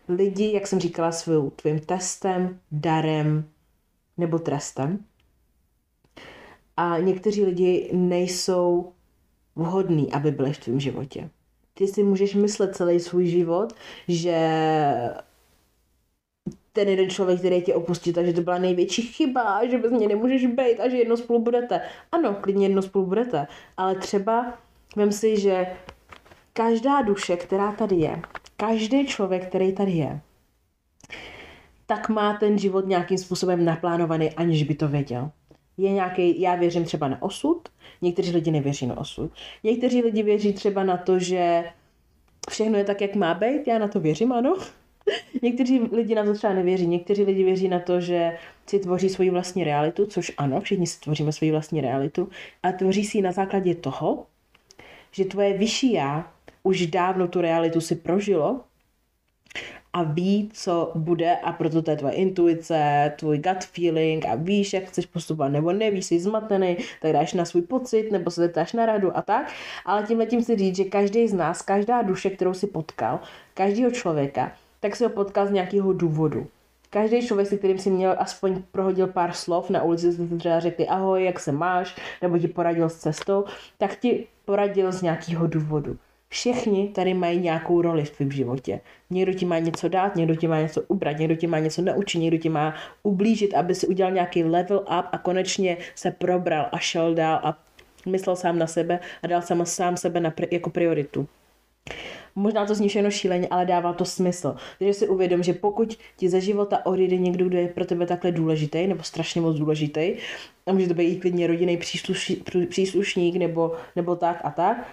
Lidi, jak jsem říkala, svým tvým testem, darem nebo trestem a někteří lidi nejsou vhodní, aby byli v tvém životě. Ty si můžeš myslet celý svůj život, že ten jeden člověk, který tě opustí, takže to byla největší chyba, že bez mě nemůžeš být a že jedno spolu budete. Ano, klidně jedno spolu budete, ale třeba vem si, že každá duše, která tady je, každý člověk, který tady je, tak má ten život nějakým způsobem naplánovaný, aniž by to věděl je nějaký, já věřím třeba na osud, někteří lidi nevěří na osud. Někteří lidi věří třeba na to, že všechno je tak, jak má být, já na to věřím, ano. Někteří lidi na to třeba nevěří, někteří lidi věří na to, že si tvoří svoji vlastní realitu, což ano, všichni si tvoříme svoji vlastní realitu, a tvoří si ji na základě toho, že tvoje vyšší já už dávno tu realitu si prožilo a ví, co bude a proto to je tvoje intuice, tvůj gut feeling a víš, jak chceš postupovat, nebo nevíš, jsi zmatený, tak dáš na svůj pocit, nebo se zeptáš na radu a tak. Ale tím si říct, že každý z nás, každá duše, kterou si potkal, každého člověka, tak si ho potkal z nějakého důvodu. Každý člověk, se kterým si měl aspoň prohodil pár slov na ulici, jste třeba řekli ahoj, jak se máš, nebo ti poradil s cestou, tak ti poradil z nějakého důvodu. Všichni tady mají nějakou roli v tvém životě. Někdo ti má něco dát, někdo ti má něco ubrat, někdo ti má něco naučit, někdo ti má ublížit, aby si udělal nějaký level up a konečně se probral a šel dál a myslel sám na sebe a dal sám, sám sebe na, jako prioritu. Možná to zní všechno šíleně, ale dává to smysl. Takže si uvědom, že pokud ti ze života odjde někdo, kdo je pro tebe takhle důležitý, nebo strašně moc důležitý, a může to být i klidně rodinný příslušník, nebo, nebo tak a tak,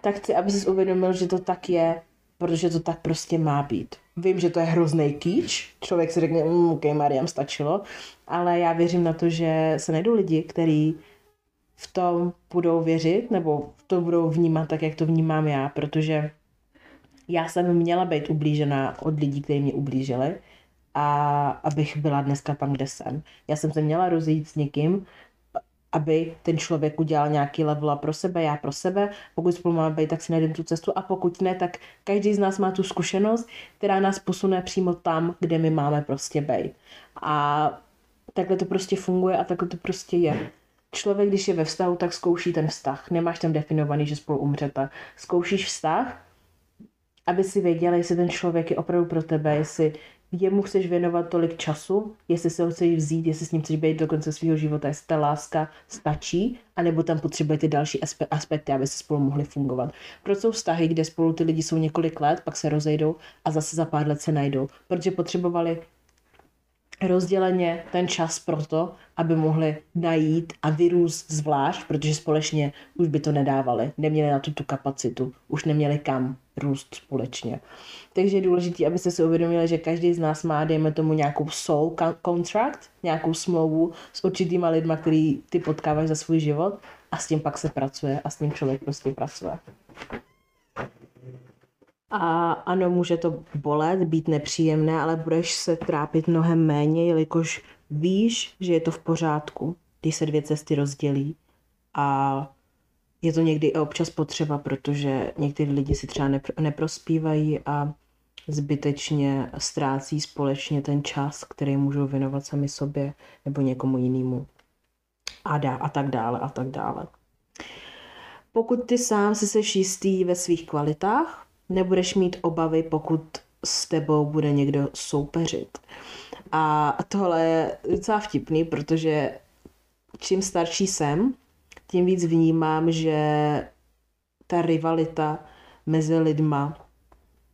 tak chci, aby si uvědomil, že to tak je, protože to tak prostě má být. Vím, že to je hrozný kýč, člověk si řekne, mm, ok, Mariam, stačilo, ale já věřím na to, že se najdou lidi, kteří v tom budou věřit, nebo v to budou vnímat tak, jak to vnímám já, protože já jsem měla být ublížená od lidí, kteří mě ublížili a abych byla dneska tam, kde jsem. Já jsem se měla rozjít s někým, aby ten člověk udělal nějaký level pro sebe, já pro sebe. Pokud spolu máme být, tak si najdeme tu cestu a pokud ne, tak každý z nás má tu zkušenost, která nás posune přímo tam, kde my máme prostě být. A takhle to prostě funguje a takhle to prostě je. Člověk, když je ve vztahu, tak zkouší ten vztah. Nemáš tam definovaný, že spolu umřete. Zkoušíš vztah, aby si věděl, jestli ten člověk je opravdu pro tebe, jestli jemu chceš věnovat tolik času, jestli se ho chceš vzít, jestli s ním chceš být do konce svého života, jestli ta láska stačí, anebo tam potřebujete další aspekty, aby se spolu mohli fungovat. Proč jsou vztahy, kde spolu ty lidi jsou několik let, pak se rozejdou a zase za pár let se najdou? Protože potřebovali rozděleně ten čas pro to, aby mohli najít a vyrůst zvlášť, protože společně už by to nedávali. Neměli na to tu kapacitu, už neměli kam růst společně. Takže je důležité, abyste si uvědomili, že každý z nás má, dejme tomu, nějakou soul contract, nějakou smlouvu s určitýma lidma, který ty potkáváš za svůj život a s tím pak se pracuje a s tím člověk prostě pracuje. A ano, může to bolet, být nepříjemné, ale budeš se trápit mnohem méně, jelikož víš, že je to v pořádku, když se dvě cesty rozdělí. A je to někdy i občas potřeba, protože někteří lidi si třeba neprospívají a zbytečně ztrácí společně ten čas, který můžou věnovat sami sobě nebo někomu jinému. A, dá, a tak dále, a tak dále. Pokud ty sám si seš jistý ve svých kvalitách, nebudeš mít obavy, pokud s tebou bude někdo soupeřit. A tohle je docela vtipný, protože čím starší jsem, tím víc vnímám, že ta rivalita mezi lidma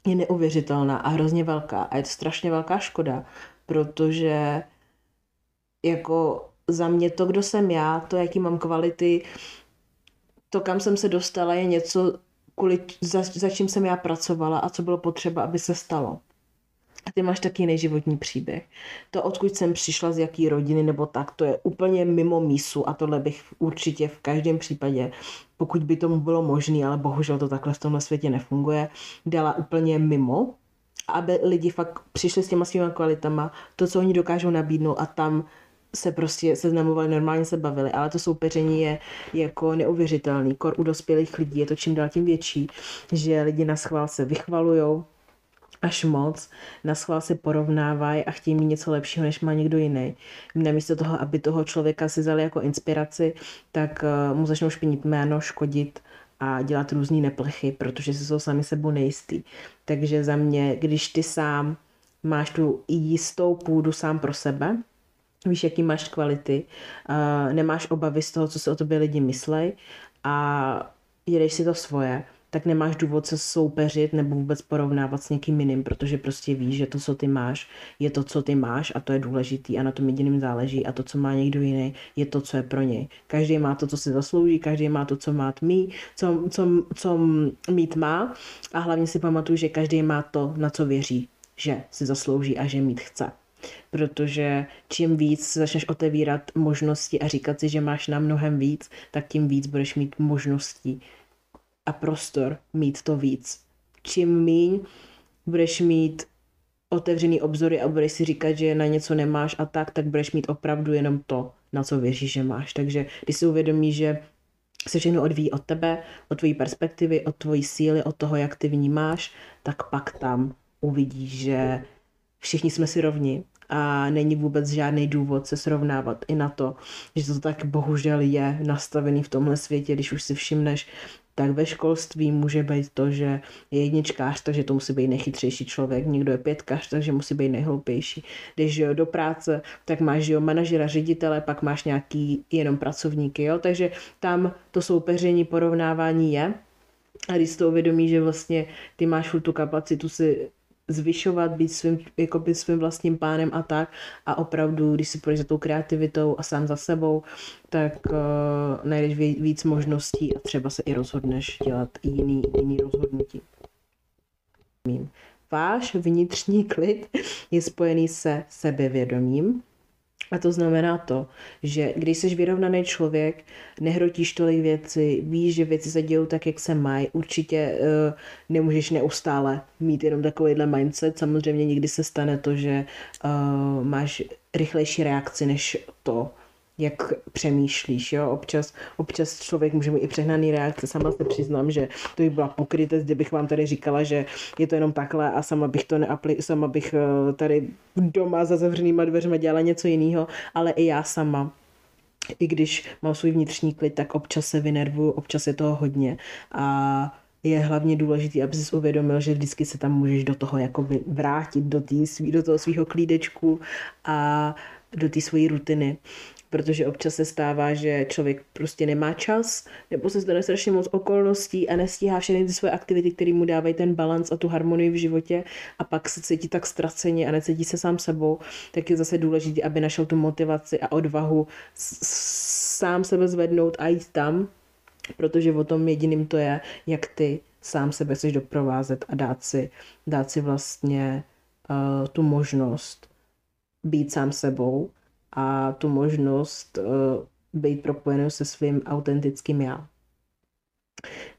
je neuvěřitelná a hrozně velká. A je to strašně velká škoda, protože jako za mě to, kdo jsem já, to, jaký mám kvality, to, kam jsem se dostala, je něco, kvůli, za, za čím jsem já pracovala a co bylo potřeba, aby se stalo. A ty máš taky neživotní příběh. To, odkud jsem přišla, z jaký rodiny nebo tak, to je úplně mimo mísu a tohle bych určitě v každém případě, pokud by tomu bylo možné, ale bohužel to takhle v tomhle světě nefunguje, dala úplně mimo, aby lidi fakt přišli s těma svýma kvalitama, to, co oni dokážou nabídnout a tam se prostě seznamovali, normálně se bavili, ale to soupeření je jako neuvěřitelný. Kor u dospělých lidí je to čím dál tím větší, že lidi na schvál se vychvalujou, až moc, na schvál se porovnávají a chtějí mít něco lepšího, než má někdo jiný. Namísto toho, aby toho člověka si vzali jako inspiraci, tak eh, mu začnou špinit jméno, škodit a dělat různé neplechy, protože si jsou sami sebou nejistý. Takže za mě, když ty sám máš tu jistou půdu sám pro sebe, víš, jaký máš kvality, uh, nemáš obavy z toho, co si o tobě lidi myslej a jedeš si to svoje, tak nemáš důvod se soupeřit nebo vůbec porovnávat s někým jiným, protože prostě víš, že to, co ty máš, je to, co ty máš a to je důležitý a na tom jediným záleží a to, co má někdo jiný, je to, co je pro něj. Každý má to, co si zaslouží, každý má to, co má mít, co, co, co mít má a hlavně si pamatuju, že každý má to, na co věří, že si zaslouží a že mít chce protože čím víc začneš otevírat možnosti a říkat si, že máš na mnohem víc, tak tím víc budeš mít možností a prostor mít to víc. Čím míň budeš mít otevřený obzory a budeš si říkat, že na něco nemáš a tak, tak budeš mít opravdu jenom to, na co věříš, že máš. Takže když si uvědomíš, že se všechno odvíjí od tebe, od tvojí perspektivy, od tvojí síly, od toho, jak ty vnímáš, tak pak tam uvidíš, že všichni jsme si rovni a není vůbec žádný důvod se srovnávat i na to, že to tak bohužel je nastavený v tomhle světě, když už si všimneš, tak ve školství může být to, že je jedničkář, takže to musí být nejchytřejší člověk, někdo je pětkař, takže musí být nejhloupější. Když jo, do práce, tak máš jo, manažera, ředitele, pak máš nějaký jenom pracovníky, jo, takže tam to soupeření, porovnávání je. A když si to uvědomí, že vlastně ty máš tu kapacitu si zvyšovat, být svým, jakoby svým vlastním pánem a tak. A opravdu, když si půjdeš za tou kreativitou a sám za sebou, tak uh, najdeš víc možností a třeba se i rozhodneš dělat jiný, jiný rozhodnutí. Váš vnitřní klid je spojený se sebevědomím, a to znamená to, že když jsi vyrovnaný člověk, nehrotíš tolik věci, víš, že věci se dějou tak, jak se mají, určitě uh, nemůžeš neustále mít jenom takovýhle mindset. Samozřejmě někdy se stane to, že uh, máš rychlejší reakci než to, jak přemýšlíš, jo, občas, občas člověk může mít i přehnaný reakce, sama se přiznám, že to by byla pokrytec, kdybych vám tady říkala, že je to jenom takhle a sama bych to neapli, sama bych eh, tady doma za zavřenýma dveřma dělala něco jiného, ale i já sama. I když mám svůj vnitřní klid, tak občas se vynervuju, občas je toho hodně. A je hlavně důležité, aby si uvědomil, že vždycky se tam můžeš do toho jakoby vrátit, do, tý, do toho svého klídečku a do té své rutiny protože občas se stává, že člověk prostě nemá čas, nebo se stane strašně moc okolností a nestíhá všechny ty svoje aktivity, které mu dávají ten balans a tu harmonii v životě. A pak se cítí tak ztraceně a necítí se sám sebou, tak je zase důležité, aby našel tu motivaci a odvahu sám sebe zvednout a jít tam, protože o tom jediným to je, jak ty sám sebe chceš doprovázet a dát si, dát si vlastně uh, tu možnost být sám sebou a tu možnost uh, být propojenou se svým autentickým já.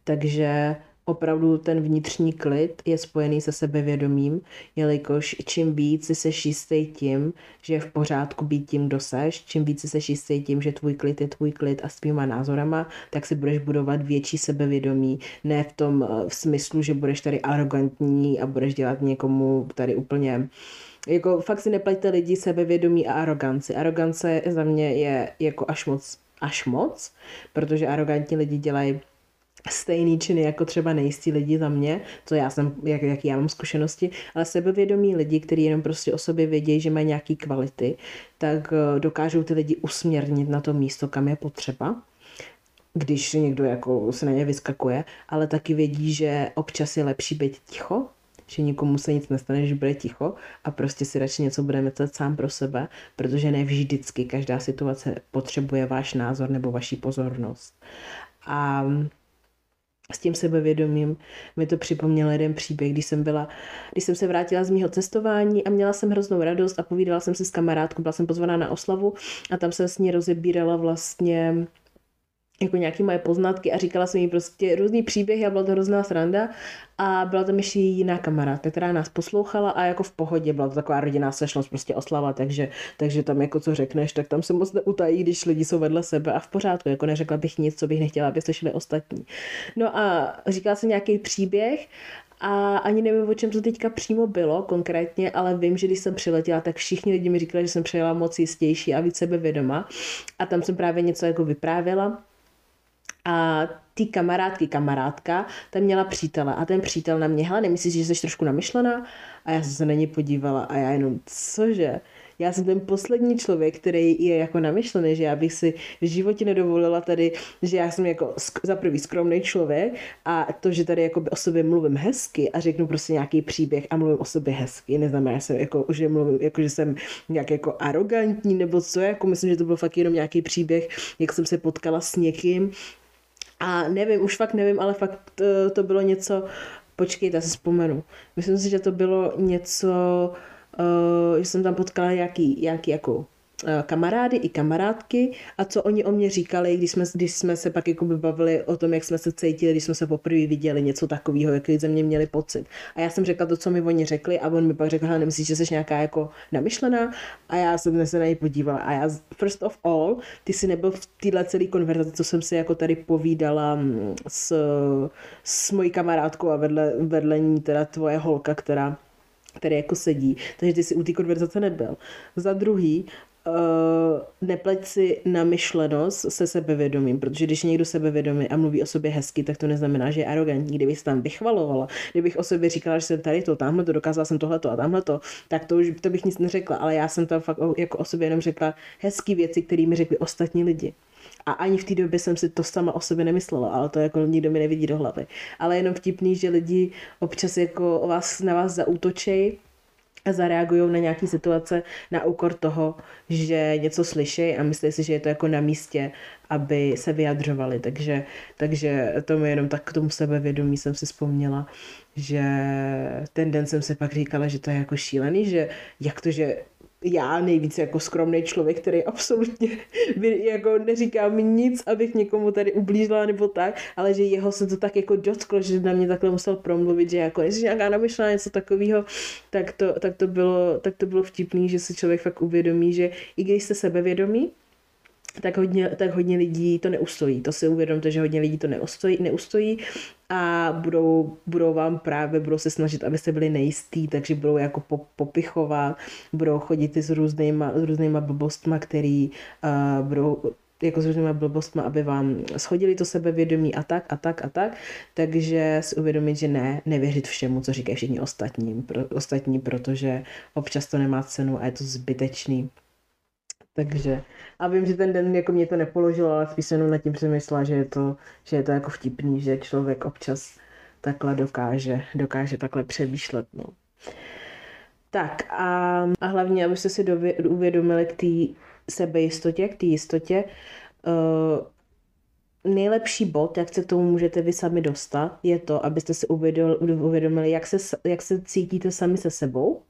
Takže opravdu ten vnitřní klid je spojený se sebevědomím, jelikož čím víc si seš jistý tím, že je v pořádku být tím, kdo seš, čím víc si seš jistý tím, že tvůj klid je tvůj klid a s tvýma názorama, tak si budeš budovat větší sebevědomí. Ne v tom eh, v smyslu, že budeš tady arrogantní a budeš dělat někomu tady úplně jako fakt si neplaťte lidi sebevědomí a aroganci. Arogance za mě je jako až moc, až moc, protože arrogantní lidi dělají stejný činy jako třeba nejistí lidi za mě, co já jsem, jak, jak já mám zkušenosti, ale sebevědomí lidi, kteří jenom prostě o sobě vědějí, že mají nějaký kvality, tak eh, dokážou ty lidi usměrnit na to místo, kam je potřeba. Když někdo jako se na ně vyskakuje, ale taky vědí, že občas je lepší být ticho, že nikomu se nic nestane, že bude ticho a prostě si radši něco bude myslet sám pro sebe, protože ne vždycky každá situace potřebuje váš názor nebo vaši pozornost. A s tím sebevědomím mi to připomněl jeden příběh, když jsem byla, když jsem se vrátila z mého cestování a měla jsem hroznou radost a povídala jsem si s kamarádkou, byla jsem pozvaná na oslavu a tam jsem s ní rozebírala vlastně jako nějaký moje poznatky a říkala jsem jí prostě různý příběhy a byla to hrozná sranda a byla tam ještě jiná kamarádka, která nás poslouchala a jako v pohodě byla to taková rodinná sešlost, prostě oslava, takže, takže tam jako co řekneš, tak tam se moc neutají, když lidi jsou vedle sebe a v pořádku, jako neřekla bych nic, co bych nechtěla, aby slyšeli ostatní. No a říkala jsem nějaký příběh a ani nevím, o čem to teďka přímo bylo konkrétně, ale vím, že když jsem přiletěla, tak všichni lidi mi říkali, že jsem přijela moc jistější a víc sebevědoma. A tam jsem právě něco jako vyprávěla a ty kamarádky, kamarádka, ta měla přítele a ten přítel na mě, hele, nemyslíš, že jsi trošku namyšlená? A já jsem se na ně podívala a já jenom, cože? Já jsem ten poslední člověk, který je jako namyšlený, že já bych si v životě nedovolila tady, že já jsem jako za prvý skromný člověk a to, že tady jako o sobě mluvím hezky a řeknu prostě nějaký příběh a mluvím o sobě hezky, neznamená, že jsem jako, že mluvím, jako, že jsem nějak jako arrogantní nebo co, jako myslím, že to byl fakt jenom nějaký příběh, jak jsem se potkala s někým, a nevím, už fakt nevím, ale fakt to, to bylo něco, počkejte, si vzpomenu. Myslím si, že to bylo něco, uh, že jsem tam potkala nějaký, nějaký jako Eh, kamarády i kamarádky a co oni o mě říkali, když jsme, když jsme se pak jako bavili o tom, jak jsme se cítili, když jsme se poprvé viděli, něco takového, jaký ze mě měli pocit. A já jsem řekla to, co mi oni řekli a on mi pak řekl, nemyslíš, že jsi nějaká jako namyšlená? A já jsem se na něj podívala. A já, first of all, ty si nebyl v téhle celé konverzaci, co jsem si jako tady povídala mm, s, s mojí kamarádkou a vedle, vedle ní teda tvoje holka, která který jako sedí, takže ty si u té konverzace nebyl. Za druhý, uh, nepleť si na myšlenost se sebevědomím, protože když někdo sebevědomý a mluví o sobě hezky, tak to neznamená, že je arrogantní. Kdybych se tam vychvalovala, kdybych o sobě říkala, že jsem tady to, tamhle to, dokázala jsem tohle to a tamhle to, tak to už to bych nic neřekla, ale já jsem tam fakt jako o sobě jenom řekla hezké věci, které mi řekli ostatní lidi. A ani v té době jsem si to sama o sobě nemyslela, ale to jako nikdo mi nevidí do hlavy. Ale jenom vtipný, že lidi občas jako vás, na vás zaútočejí zareagují na nějaké situace na úkor toho, že něco slyší a myslí si, že je to jako na místě, aby se vyjadřovali. Takže, takže to mi jenom tak k tomu sebevědomí jsem si vzpomněla, že ten den jsem si pak říkala, že to je jako šílený, že jak to, že já nejvíc jako skromný člověk, který absolutně jako neříká mi nic, abych někomu tady ublížila nebo tak, ale že jeho se to tak jako dotklo, že na mě takhle musel promluvit, že jako jestli nějaká namyšlená něco takového, tak to, tak, to bylo, tak to bylo vtipný, že si člověk fakt uvědomí, že i když jste sebevědomí, tak hodně, tak hodně lidí to neustojí. To si uvědomte, že hodně lidí to neustojí, neustojí a budou, budou vám právě, budou se snažit, abyste byli nejistý, takže budou jako popichovat, budou chodit s různýma, s různýma blbostma, který uh, budou jako s různýma blbostma, aby vám schodili to sebevědomí a tak a tak a tak, takže si uvědomit, že ne, nevěřit všemu, co říkají všichni ostatní, pro, ostatní, protože občas to nemá cenu a je to zbytečný. Takže, a vím, že ten den jako mě to nepoložilo, ale spíš jsem nad tím přemyslela, že je to, že je to jako vtipný, že člověk občas takhle dokáže, dokáže takhle přemýšlet. No. Tak a, a hlavně, abyste si dově, uvědomili k té sebejistotě, k té jistotě, uh, nejlepší bod, jak se k tomu můžete vy sami dostat, je to, abyste si uvědomili, jak se, jak se cítíte sami se sebou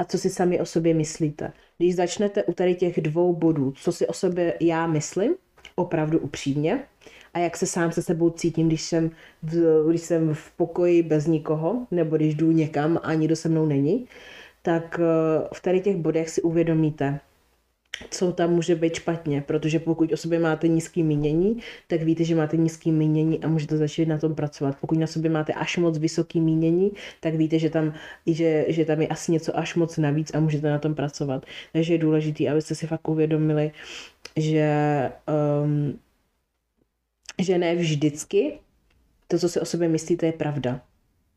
a co si sami o sobě myslíte. Když začnete u tady těch dvou bodů, co si o sobě já myslím, opravdu upřímně, a jak se sám se sebou cítím, když jsem v, když jsem v pokoji bez nikoho, nebo když jdu někam a nikdo se mnou není, tak eh, v tady těch bodech si uvědomíte, co tam může být špatně, protože pokud o sobě máte nízký mínění, tak víte, že máte nízký mínění a můžete začít na tom pracovat. Pokud na sobě máte až moc vysoký mínění, tak víte, že tam, že, že tam je asi něco až moc navíc a můžete na tom pracovat. Takže je důležité, abyste si fakt uvědomili, že, um, že ne vždycky to, co si o sobě myslíte, je pravda.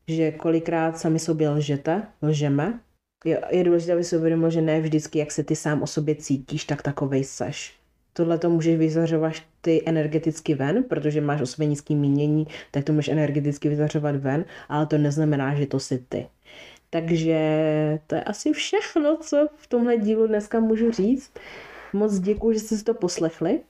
Že kolikrát sami sobě lžete, lžeme, je, je důležité, aby si uvědomil, že ne vždycky, jak se ty sám o sobě cítíš, tak takovej seš. Tohle to můžeš vyzařovat ty energeticky ven, protože máš o sobě nízký mínění, tak to můžeš energeticky vyzařovat ven, ale to neznamená, že to jsi ty. Takže to je asi všechno, co v tomhle dílu dneska můžu říct. Moc děkuji, že jste si to poslechli.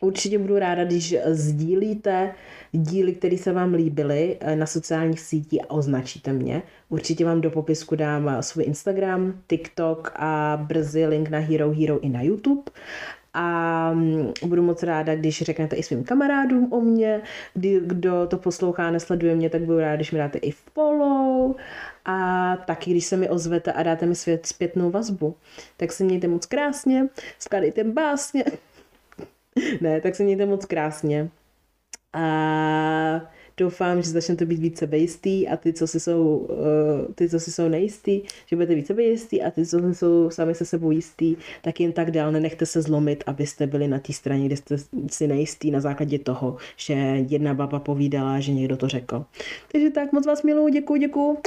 Určitě budu ráda, když sdílíte díly, které se vám líbily eh, na sociálních sítích a označíte mě. Určitě vám do popisku dám eh, svůj Instagram, TikTok a brzy link na Hero Hero i na YouTube. A mm, budu moc ráda, když řeknete i svým kamarádům o mě, kdy, kdo to poslouchá, nesleduje mě, tak budu ráda, když mi dáte i follow a taky, když se mi ozvete a dáte mi svět zpětnou vazbu. Tak se mějte moc krásně, skladejte básně. ne, tak se mějte moc krásně. A doufám, že začnete být více sebejistý a ty, co si jsou, uh, ty, co si jsou nejistý, že budete více sebejistý a ty, co si jsou sami se sebou jistý, tak jen tak dál nenechte se zlomit, abyste byli na té straně, kde jste si nejistý na základě toho, že jedna baba povídala, že někdo to řekl. Takže tak, moc vás miluji, děkuji, děkuji.